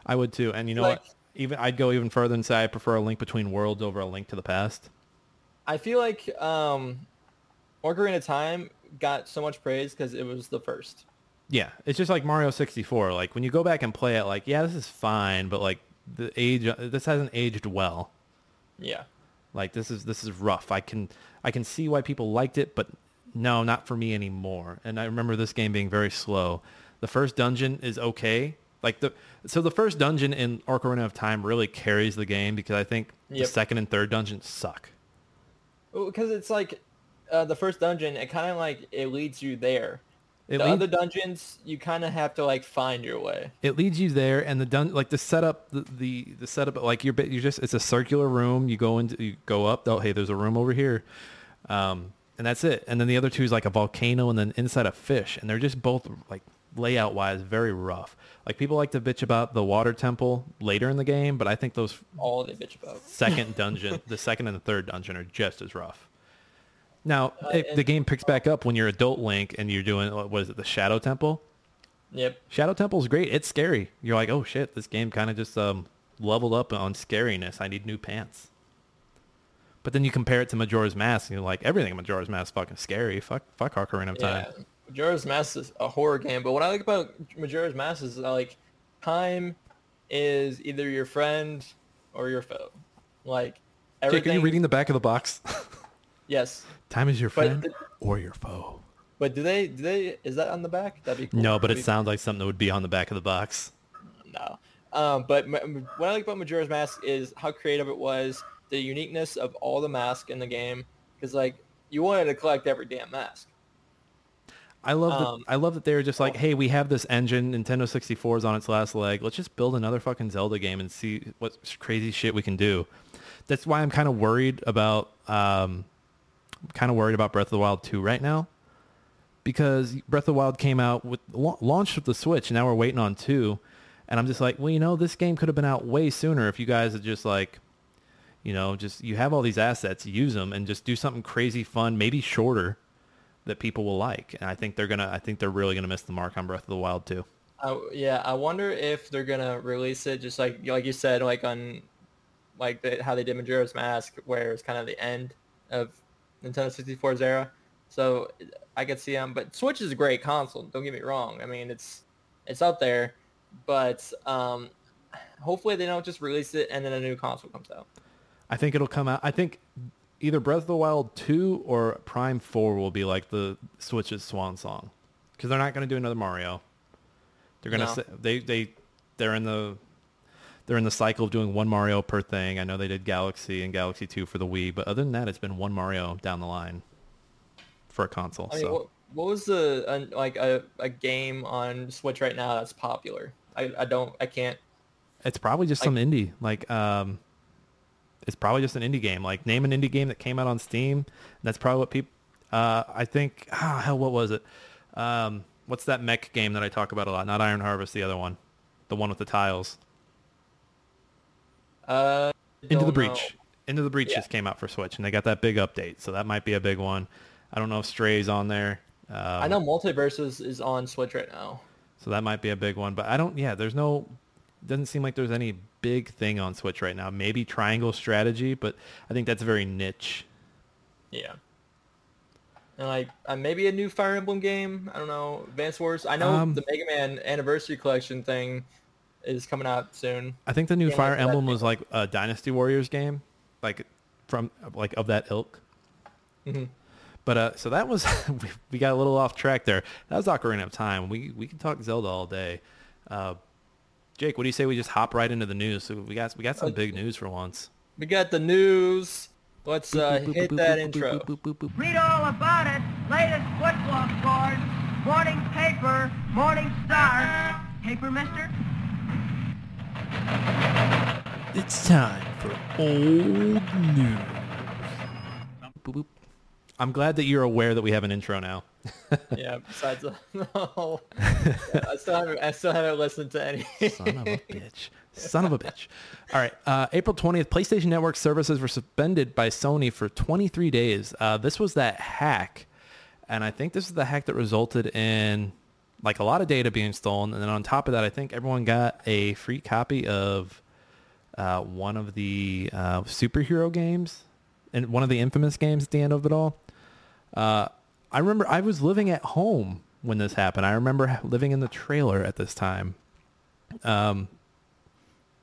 I would too. And you know Like- what? Even I'd go even further and say I prefer a link between worlds over a link to the past. I feel like um, Ocarina of Time got so much praise because it was the first. Yeah, it's just like Mario 64. Like when you go back and play it, like yeah, this is fine, but like the age, uh, this hasn't aged well. Yeah. Like this is this is rough. I can I can see why people liked it, but no, not for me anymore. And I remember this game being very slow. The first dungeon is okay. Like the so the first dungeon in Ocarina of Time really carries the game because I think the second and third dungeons suck. Because it's like uh, the first dungeon, it kind of like it leads you there. It the lead- other dungeons, you kind of have to like find your way. it leads you there and the dun like the setup the the, the setup like you're you're just it's a circular room you go into you go up oh hey there's a room over here um and that's it and then the other two is like a volcano and then inside a fish and they're just both like layout wise very rough like people like to bitch about the water temple later in the game but i think those All they bitch about. second dungeon the second and the third dungeon are just as rough now Uh, it, and- the game picks back up when you're adult link and you're doing what is it the shadow temple Yep. Shadow Temple's great. It's scary. You're like, oh shit, this game kind of just um, leveled up on scariness. I need new pants. But then you compare it to Majora's Mask, and you're like, everything in Majora's Mask is fucking scary. Fuck, fuck Ocarina of Time. Yeah. Majora's Mask is a horror game, but what I like about Majora's Mask is that, like time is either your friend or your foe. Like Jake, everything. are you reading the back of the box? Yes, Time is your But friend the- or your foe. but do they? Do they? Is that on the back? That'd be cool. No, but That'd it be- sounds like something that would be on the back of the box. no. Um, but ma- ma- what I like about Majora's Mask is how creative it was, the uniqueness of all the masks in the game. Because like you wanted to collect every damn mask. I love Um, that. I love that they were just like, hey, we have this engine. Nintendo 64 is on its last leg. Let's just build another fucking Zelda game and see what crazy shit we can do. That's why I'm kind of worried about, um, kind of worried about Breath of the Wild 2 right now, because Breath of the Wild came out with la- launched with the Switch, and now we're waiting on two, and I'm just like, well, you know, this game could have been out way sooner if you guys had just like, you know, just you have all these assets, use them, and just do something crazy fun, maybe shorter that people will like. And I think they're gonna I think they're really gonna miss the mark on Breath of the Wild too. I, yeah, I wonder if they're gonna release it just like like you said, like on like the, how they did Majora's Mask, where it's kind of the end of Nintendo 64's era. So I could see them, but Switch is a great console. Don't get me wrong. I mean, it's it's out there, but um, hopefully they don't just release it and then a new console comes out. I think it'll come out I think either Breath of the Wild 2 or Prime 4 will be like the Switch's swan song. Cuz they're not going to do another Mario. They're going to No. they they they're in the they're in the cycle of doing one Mario per thing. I know they did Galaxy and Galaxy 2 for the Wii, but other than that it's been one Mario down the line for a console. I mean, so what, what was the uh, like a, a game on Switch right now that's popular? I, I don't I can't It's probably just some indie. Like, um, it's probably just an indie game. Like, name an indie game that came out on Steam. That's probably what people. Uh, I think. Ah, hell, what was it? Um, what's that mech game that I talk about a lot? Not Iron Harvest, the other one, the one with the tiles. Uh Into the know. Breach. Into the Breach Yeah. just came out for Switch, and they got that big update, so that might be a big one. I don't know if Stray's on there. Um, I know Multiversus is on Switch right now. So that might be a big one. But I don't, yeah, there's no, doesn't seem like there's any big thing on Switch right now. Maybe Triangle Strategy, but I think that's very niche. Yeah. And like uh, maybe a new Fire Emblem game. I don't know. Advance Wars. I know Um, the Mega Man Anniversary Collection thing is coming out soon. I think the new Yeah, Fire Emblem was like a Dynasty Warriors game, like from like of that ilk. Mhm. But uh, so that was we, we got a little off track there. That was Ocarina of Time. We we can talk Zelda all day. Uh, Jake, what do you say we just hop right into the news? So we got we got some Uh, big news for once. We got the news. Let's uh, hit that intro. Read all about it. Latest football scores. Morning paper, morning star. Paper, mister? It's time for old news. Boop, boop. I'm glad that you're aware that we have an intro now. yeah. Besides, the, no, I still haven't. I still haven't listened to any. Son of a bitch. Son of a bitch. All right. Uh, April 20th, PlayStation Network services were suspended by Sony for 23 days. Uh, this was that hack. And I think this is the hack that resulted in like a lot of data being stolen. And then on top of that, I think everyone got a free copy of uh, one of the uh, superhero games and one of the infamous games at the end of it all. Uh, I remember I was living at home when this happened. I remember living in the trailer at this time. Um,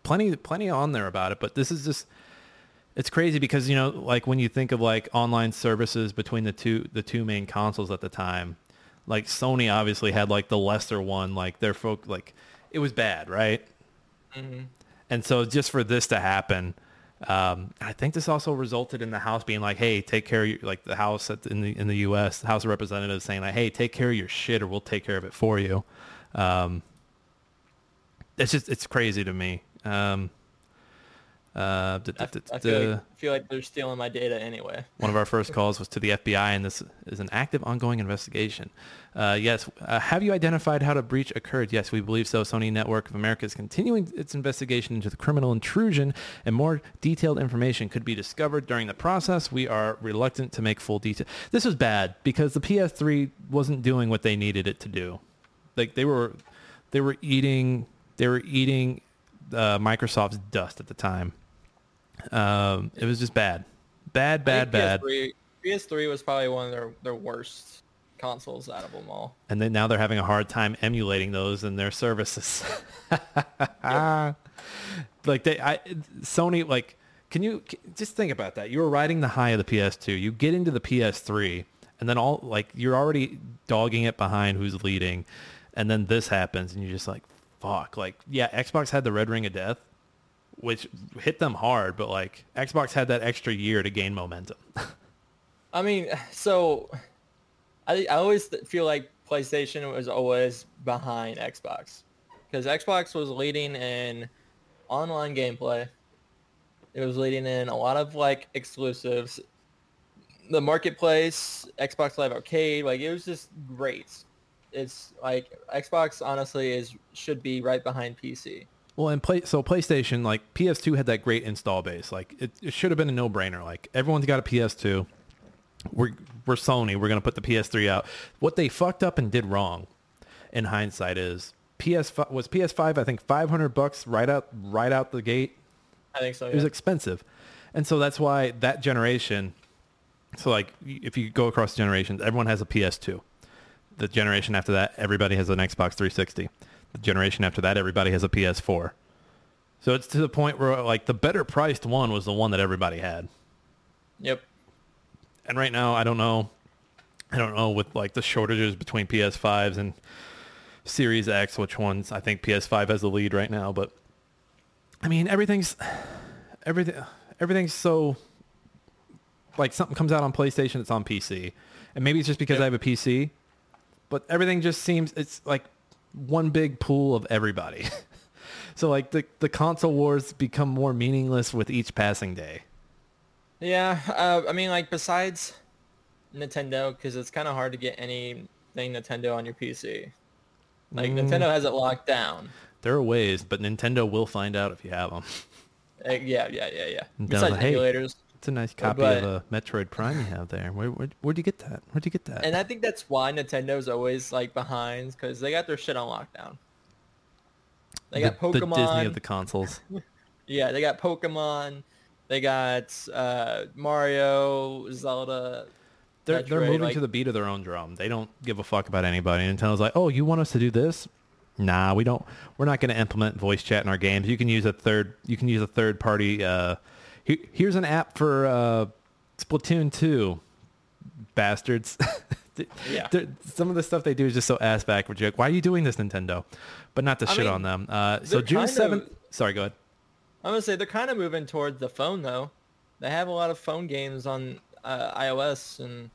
plenty, plenty on there about it, but this is just, it's crazy because, you know, like when you think of like online services between the two, the two main consoles at the time, like Sony obviously had like the lesser one, like their folk, like it was bad, right? Mhm. And so just for this to happen, um, I think this also resulted in the House being like, "Hey, take care of your like the House at, in the in the U.S. the House of Representatives saying like, "Hey, take care of your shit, or we'll take care of it for you." Um, it's just it's crazy to me. Um, uh, d- I, d- d- I feel, like, feel like they're stealing my data anyway. one of our first calls was to the FBI, and this is an active, ongoing investigation. Uh, yes. Uh, have you identified how the breach occurred? Yes, we believe so. Sony Network of America is continuing its investigation into the criminal intrusion, and more detailed information could be discovered during the process. We are reluctant to make full detail. This was bad because the PS3 wasn't doing what they needed it to do. Like they were, they were eating, they were eating uh, Microsoft's dust at the time. Um, it was just bad, bad, bad, bad. PS3, PS3 was probably one of their, their worst consoles out of them all. and then now they're having a hard time emulating those in their services. Like they, I, Sony, like, can you just think about that? You were riding the high of the PS2. You get into the PS3, and then all like you're already dogging it behind who's leading, and then this happens, and you're just like, fuck. Like, yeah, Xbox had the red ring of death, which hit them hard, but like Xbox had that extra year to gain momentum. I mean, so I, I always feel like PlayStation was always behind Xbox because Xbox was leading in online gameplay. It was leading in a lot of like exclusives. The marketplace, Xbox Live Arcade, like it was just great. It's like Xbox honestly is should be right behind PC. Well, and play so PlayStation like PS2 had that great install base. Like it, it should have been a no brainer. Like everyone's got a PS2. We're we're Sony. We're gonna put the PS3 out. What they fucked up and did wrong, in hindsight, is PS was PS5. I think 500 bucks right out right out the gate. I think so. It was expensive, and so that's why that generation. So like if you go across generations, everyone has a PS2. The generation after that, everybody has an Xbox 360. The generation after that, everybody has a PS4. So it's to the point where like the better priced one was the one that everybody had. Yep. And right now, I don't know. I don't know with like the shortages between PS5s and Series X, which ones I think PS5 has the lead right now. But I mean, everything's everything everything's so like something comes out on PlayStation, it's on PC, and maybe it's just because I have a PC, but everything just seems it's like one big pool of everybody. so like the the console wars become more meaningless with each passing day. Yeah, uh, I mean, like besides Nintendo, because it's kind of hard to get anything Nintendo on your PC. Like Mm. Nintendo has it locked down. There are ways, but Nintendo will find out if you have them. Uh, yeah, yeah, yeah, yeah. Besides like, "Hey, emulators, It's a nice copy but- of a Metroid Prime you have there. Where, where, where'd you get that? Where'd you get that? and I think that's why Nintendo's always like behind, because they got their shit on lockdown. They got the, Pokemon. the Disney of the consoles. Yeah, they got Pokemon. They got uh, Mario, Zelda. They're, they're moving like- to the beat of their own drum. They don't give a fuck about anybody. Nintendo's like, oh, you want us to do this? Nah, we don't. We're not going to implement voice chat in our games. You can use a third. You can use a third party. Uh, here's an app for uh, Splatoon 2. Bastards. Yeah. Some of the stuff they do is just so ass backwards. You're like, why are you doing this, Nintendo? But not to I shit mean, on them. Uh, so June seventh. Sorry, go ahead. I'm gonna say they're kind of moving towards the phone though. They have a lot of phone games on uh, iOS and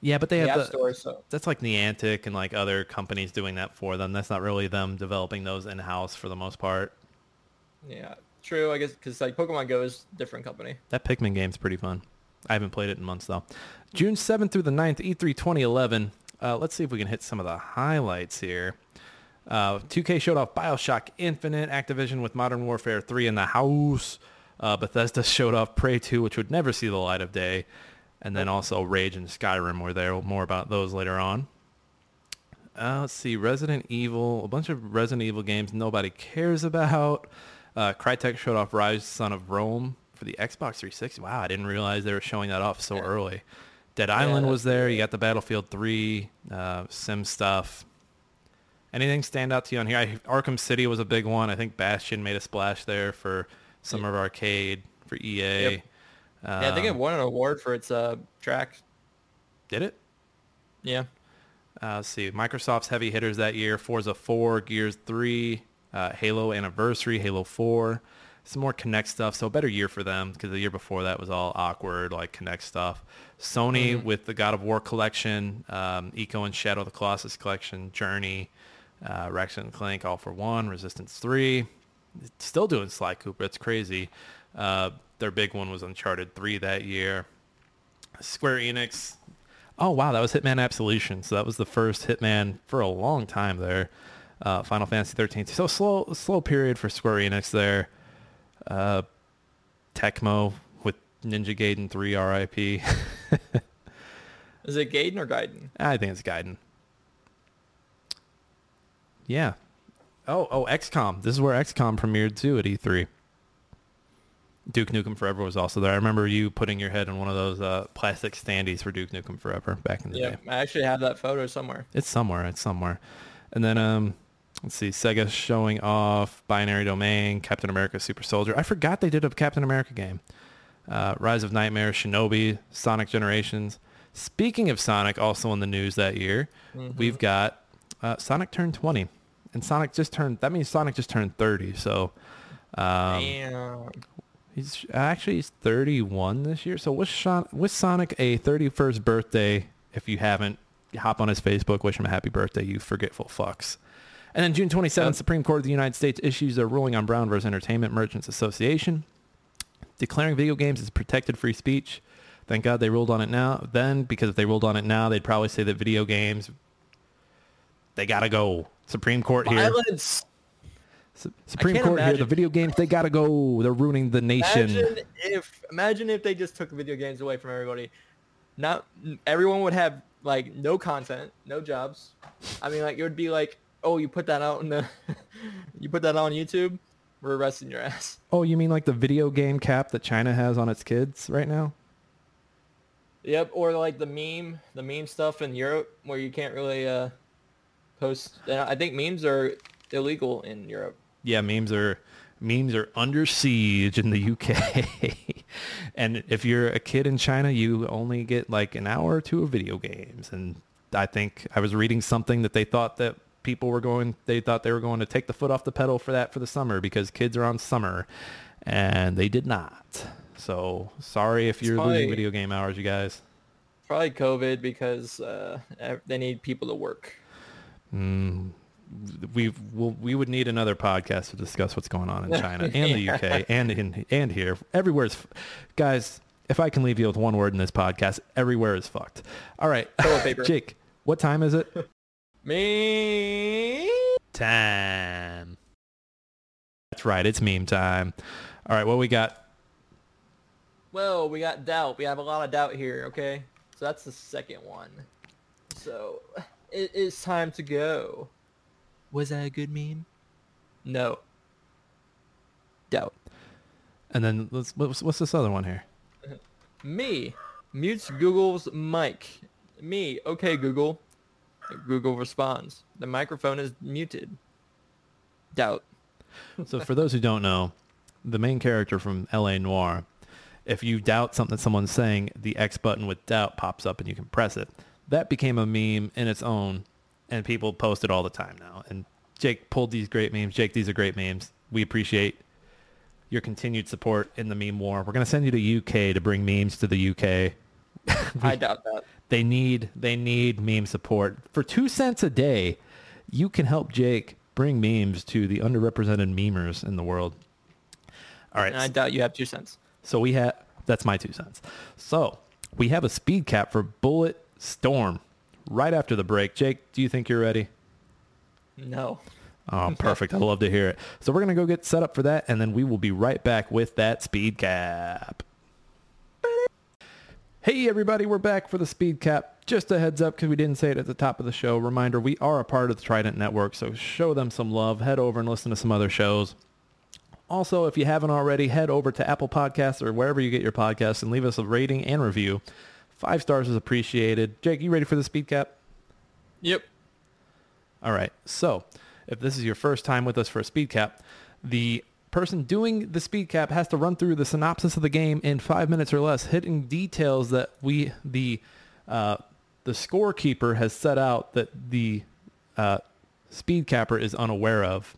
Yeah, but they the have the, Store. So that's like Niantic and like other companies doing that for them. That's not really them developing those in house for the most part. yeah, true. I guess because like Pokemon Go is a different company. That Pikmin game's pretty fun. I haven't played it in months though. June 7th through the 9th, E3 2011. Uh, let's see if we can hit some of the highlights here. Uh, 2K showed off Bioshock Infinite, Activision with Modern Warfare 3 in the house. Uh, Bethesda showed off Prey 2, which would never see the light of day. And then also Rage and Skyrim were there. More about those later on. Uh, let's see, Resident Evil, a bunch of Resident Evil games nobody cares about. Uh, Crytek showed off Ryse Son of Rome for the Xbox 360. Wow, I didn't realize they were showing that off so early. Dead Island was that's there. You got the Battlefield 3, uh, Sim stuff. Anything stand out to you on here? I, Arkham City was a big one. I think Bastion made a splash there for Summer of Arcade for EA. Yep. yeah, I think it Um, won an award for its uh track. Did it? Yeah. Uh, let's see. Microsoft's heavy hitters that year: Forza 4, Gears 3, uh, Halo Anniversary, Halo 4. Some more Kinect stuff. So a better year for them because the year before that was all awkward, like Kinect stuff. Sony with the God of War collection, um, Ico and Shadow of the Colossus collection, Journey, uh, Ratchet and Clank, All for One, Resistance 3. Still doing Sly Cooper. It's crazy. Uh, their big one was Uncharted 3 that year. Square Enix. Oh wow, that was Hitman Absolution. So that was the first Hitman for a long time there. Uh, Final Fantasy 13. So slow, slow period for Square Enix there. Uh, Tecmo with Ninja Gaiden 3 RIP. Is it Gaiden or Gaiden? I think it's Gaiden. Yeah. Oh, oh, XCOM. This is where XCOM premiered too at E3. Duke Nukem Forever was also there. I remember you putting your head in one of those uh, plastic standees for Duke Nukem Forever back in the Yeah, day. I actually have that photo somewhere. It's somewhere. It's somewhere. And then um, let's see, Sega showing off Binary Domain, Captain America, Super Soldier. I forgot they did a Captain America game. Uh, Rise of Nightmare, Shinobi, Sonic Generations. Speaking of Sonic, also in the news that year, we've got uh, Sonic turned 20, and Sonic just turned. That means Sonic just turned 30. So um, Damn. He's actually he's 31 this year. So wish Sean, wish Sonic a 31st birthday. If you haven't, hop on his Facebook, wish him a happy birthday, you forgetful fucks. And then June 27th, Yep. Uh, Supreme Court of the United States issues a ruling on Brown versus Entertainment Merchants Association, declaring video games as protected free speech. Thank God they ruled on it now. Then, because if they ruled on it now, they'd probably say that video games they gotta go. Supreme Court here. Violence. Su- Supreme Court here. The video games they gotta go. They're ruining the nation. Imagine if imagine if they just took video games away from everybody. Not everyone would have like no content, no jobs. I mean, like it would be like, oh, you put that out in the, you put that on YouTube, we're arresting your ass. Oh, you mean like the video game cap that China has on its kids right now? Yep, or like the meme, the meme stuff in Europe where you can't really uh, post. and I think memes are illegal in Europe. Yeah, memes are memes are under siege in the UK. and if you're a kid in China, you only get like an hour or two of video games. And I think I was reading something that they thought that people were going they thought they were going to take the foot off the pedal for that for the summer because kids are on summer and they did not. So sorry if you're probably- losing video game hours, you guys. Probably COVID because uh, they need people to work. we we'll, we would need another podcast to discuss what's going on in China and the UK and in and here. Everywhere's guys. If I can leave you with one word in this podcast, everywhere is fucked. All right. Jake, what time is it? Me. time. That's right. It's meme time. All right, what we got? Well, we got doubt. We have a lot of doubt here, okay? So that's the second one. So it is time to go. Was that a good meme? No. Doubt. And then let's what's, what's this other one here? Me mutes Google's mic. Me, okay Google. Google responds. The microphone is muted. Doubt. So for those who don't know, the main character from L.A. Noire, if you doubt something someone's saying, the X button with doubt pops up and you can press it. That became a meme in its own, and people post it all the time now. And Jake pulled these great memes. Jake, these are great memes. We appreciate your continued support in the meme war. We're going to send you to UK to bring memes to the UK. I doubt that. They need they need meme support. For two cents a day, you can help Jake bring memes to the underrepresented memers in the world. All right. And I doubt you have two cents. So we have that's my two cents. So we have a speed cap for Bullet Storm right after the break. Jake, do you think you're ready? No. Oh, perfect. I love to hear it. So we're going to go get set up for that, and then we will be right back with that speed cap. Hey, everybody. We're back for the speed cap. Just a heads up because we didn't say it at the top of the show. Reminder, we are a part of the Trident Network, so show them some love. Head over and listen to some other shows. Also, if you haven't already, head over to Apple Podcasts or wherever you get your podcasts and leave us a rating and review. Five stars is appreciated. Jake, you ready for the speed cap? Yep. All right. So, if this is your first time with us for a speed cap, the person doing the speed cap has to run through the synopsis of the game in five minutes or less, hitting details that we the uh, the scorekeeper has set out that the uh, speed capper is unaware of.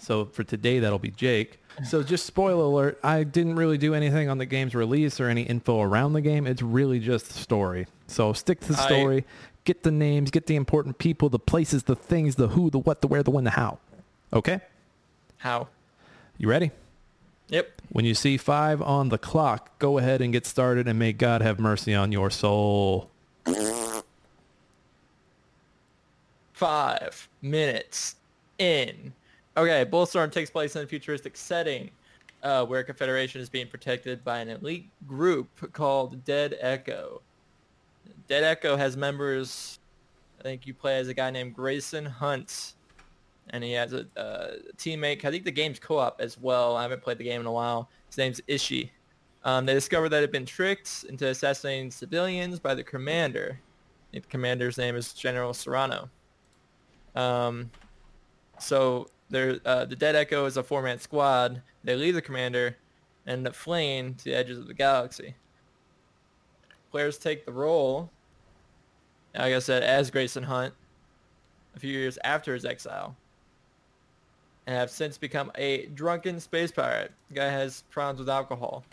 So for today, that'll be Jake. So just spoiler alert, I didn't really do anything on the game's release or any info around the game. It's really just the story. So stick to the I- story, get the names, get the important people, the places, the things, the who, the what, the where, the when, the how. Okay? How? You ready? Yep. When you see five on the clock, go ahead and get started and may God have mercy on your soul. Five minutes in. Okay, Bulletstorm takes place in a futuristic setting uh, where Confederation is being protected by an elite group called Dead Echo. Dead Echo has members, I think you play as a guy named Grayson Hunt, and he has a, uh teammate. I think the game's co-op as well. I haven't played the game in a while. His name's Ishi. Um, they discovered that had been tricked into assassinating civilians by the commander. The commander's name is General Serrano. Um, so uh, the Dead Echo is a four-man squad. They leave the commander and end up fleeing to the edges of the galaxy. Players take the role, like I said, as Grayson Hunt a few years after his exile and have since become a drunken space pirate. The guy has problems with alcohol.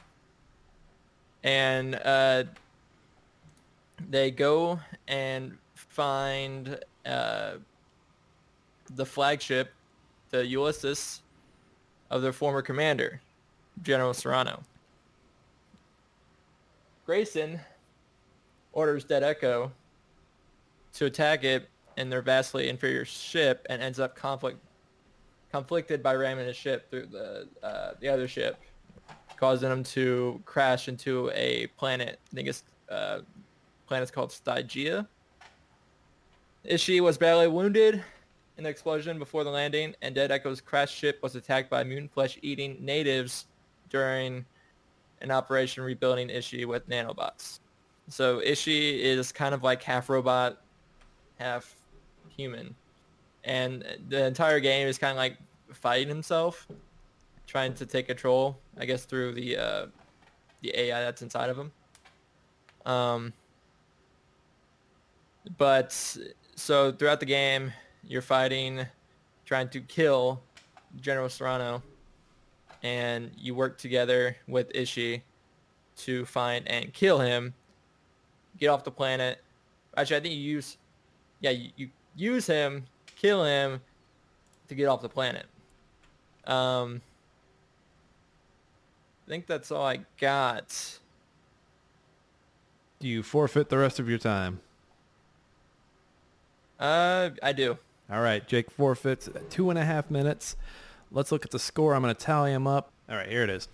And uh, they go and find uh, the flagship, the Ulysses, of their former commander, General Serrano. Grayson orders Dead Echo to attack it in their vastly inferior ship and ends up conflict conflicted by ramming his ship through the uh, the other ship, causing him to crash into a planet. I think it's uh, planet's called Stygia. Ishi was badly wounded in the explosion before the landing, and Dead Echo's crash ship was attacked by mutant flesh-eating natives during an operation rebuilding Ishi with nanobots. So Ishi is kind of like half robot, half human. And the entire game is kind of like fighting himself, trying to take control, I guess, through the uh, the AI that's inside of him. Um, but so throughout the game, you're fighting, trying to kill General Serrano, and you work together with Ishi to find and kill him, get off the planet. Actually, I think you use, yeah, you, you use him, kill him to get off the planet. Um, I think that's all I got. Do you forfeit the rest of your time? Uh, I do. All right, Jake forfeits two and a half minutes. Let's look at the score. I'm going to tally them up. All right, here it is.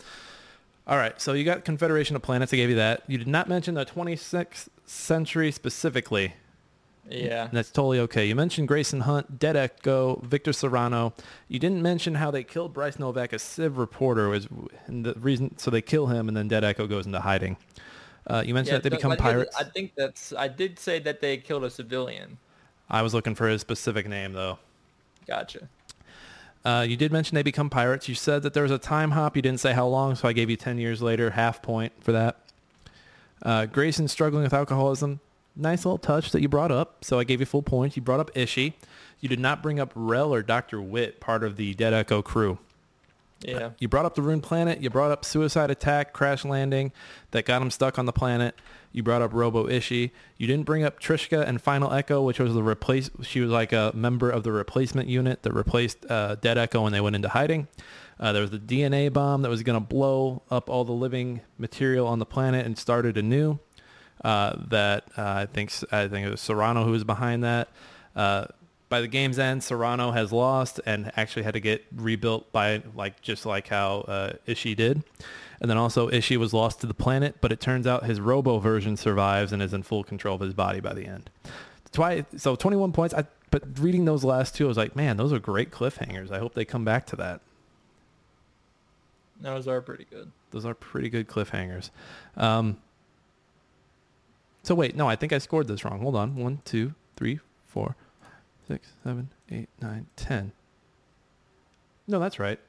All right, so you got Confederation of Planets. I gave you that. You did not mention the 26th century specifically. Yeah. And that's totally okay. You mentioned Grayson Hunt, Dead Echo, Victor Serrano. You didn't mention how they killed Bryce Novak, a Civ reporter, was and the reason. So they kill him, and then Dead Echo goes into hiding. Uh, you mentioned Yeah, that they become did- pirates. I think that's. I did say that they killed a civilian. I was looking for his specific name though. Gotcha. Uh, you did mention they become pirates. You said that there was a time hop. You didn't say how long, so I gave you 10 years later, half point for that. Uh, Grayson struggling with alcoholism. Nice little touch that you brought up, so I gave you full points. You brought up Ishi. You did not bring up Rel or Dr. Witt, part of the Dead Echo crew. Yeah. You brought up the Rune Planet. You brought up Suicide Attack, Crash Landing, that got him stuck on the planet. You brought up Robo Ishi. You didn't bring up Trishka and Final Echo, which was the replace. She was like a member of the replacement unit that replaced uh, Dead Echo when they went into hiding. Uh, there was the DNA bomb that was going to blow up all the living material on the planet and started anew. Uh, that uh, I think I think it was Serrano who was behind that. Uh, by the game's end, Serrano has lost and actually had to get rebuilt by like just like how uh, Ishi did. And then also Ishi was lost to the planet, but it turns out his Robo version survives and is in full control of his body by the end. Twice, so 21 points. I, but reading those last two, I was like, man, those are great cliffhangers. I hope they come back to that. Those are pretty good. Those are pretty good cliffhangers. Um, so wait, no, I think I scored this wrong. Hold on. One, two, three, four, six, seven, eight, nine, ten. No, that's right.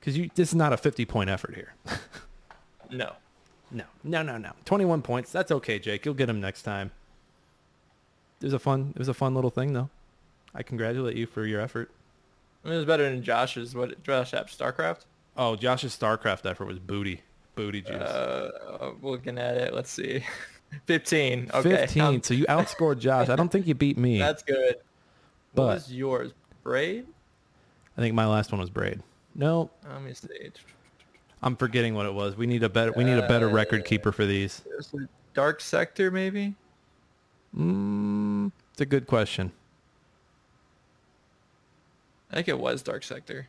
Because you, this is not a 50 point effort here. No. no, no, no, no. 21 points. That's okay, Jake. You'll get them next time. It was a fun. It was a fun little thing, though. I congratulate you for your effort. I mean, it was better than Josh's. What Josh app StarCraft? Oh, Josh's StarCraft effort was booty, booty juice. Uh, looking at it, let's see. 15. Okay. 15. um, so you outscored Josh. I don't think you beat me. that's good. But- what was yours? Braid? I think my last one was braid. No, Let me see. I'm forgetting what it was. We need a better. We need a better Uh, record keeper for these. A Dark Sector, maybe? Mm, it's a good question. I think it was Dark Sector.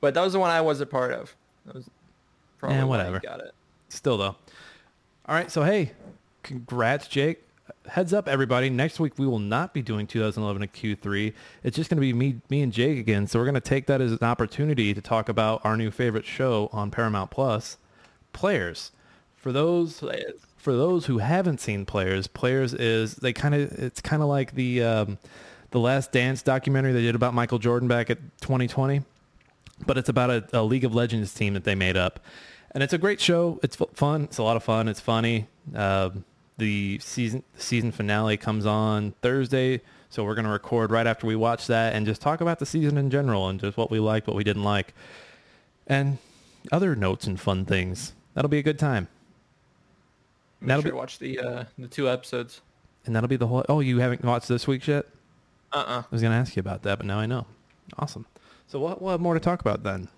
But that was the one I wasn't part of. That was probably Eh, why whatever. got it. Still though. All right. So hey, congrats, Jake. Heads up, everybody. Next week we will not be doing 2011 at Q3. It's just going to be me, me and Jake again. So we're going to take that as an opportunity to talk about our new favorite show on Paramount Plus, Players. For those for those who haven't seen Players, Players is they kind of it's kind of like the um, the Last Dance documentary they did about Michael Jordan back at 2020, but it's about a, a League of Legends team that they made up, and it's a great show. It's fun. It's a lot of fun. It's funny. Um the season season finale comes on Thursday, so we're gonna record right after we watch that and just talk about the season in general and just what we liked, what we didn't like, and other notes and fun things. That'll be a good time. Make That'll sure be- watch the uh, the two episodes. And that'll be the whole. Oh, you haven't watched this week's yet? Uh-uh. I was going to ask you about that, but now I know. Awesome. So we'll, we'll have more to talk about then.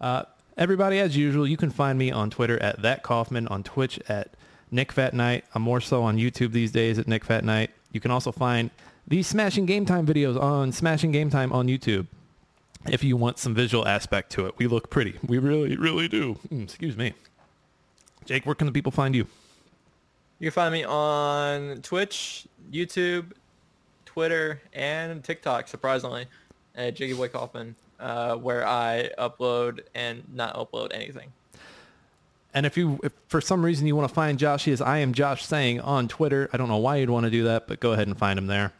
Uh, everybody, as usual, you can find me on Twitter at that Kaufman, on Twitch at Nick Fat Night. I'm more so on YouTube these days at Nick Fat Night. You can also find these Smashing Game Time videos on Smashing Game Time on YouTube. If you want some visual aspect to it, we look pretty. We really, really do. Mm, excuse me. Jake, where can the people find you? You can find me on Twitch, YouTube, Twitter, and TikTok, surprisingly, at Jiggy Boy Kaufman, uh, where I upload and not upload anything. And if you, if for some reason you want to find Josh, he is I am Josh saying on Twitter. I don't know why you'd want to do that, but go ahead and find him there.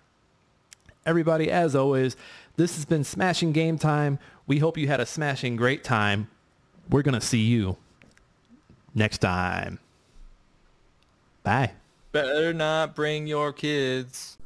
Everybody, as always, this has been Smashing Game Time. We hope you had a smashing great time. We're going to see you next time. Bye. Better not bring your kids.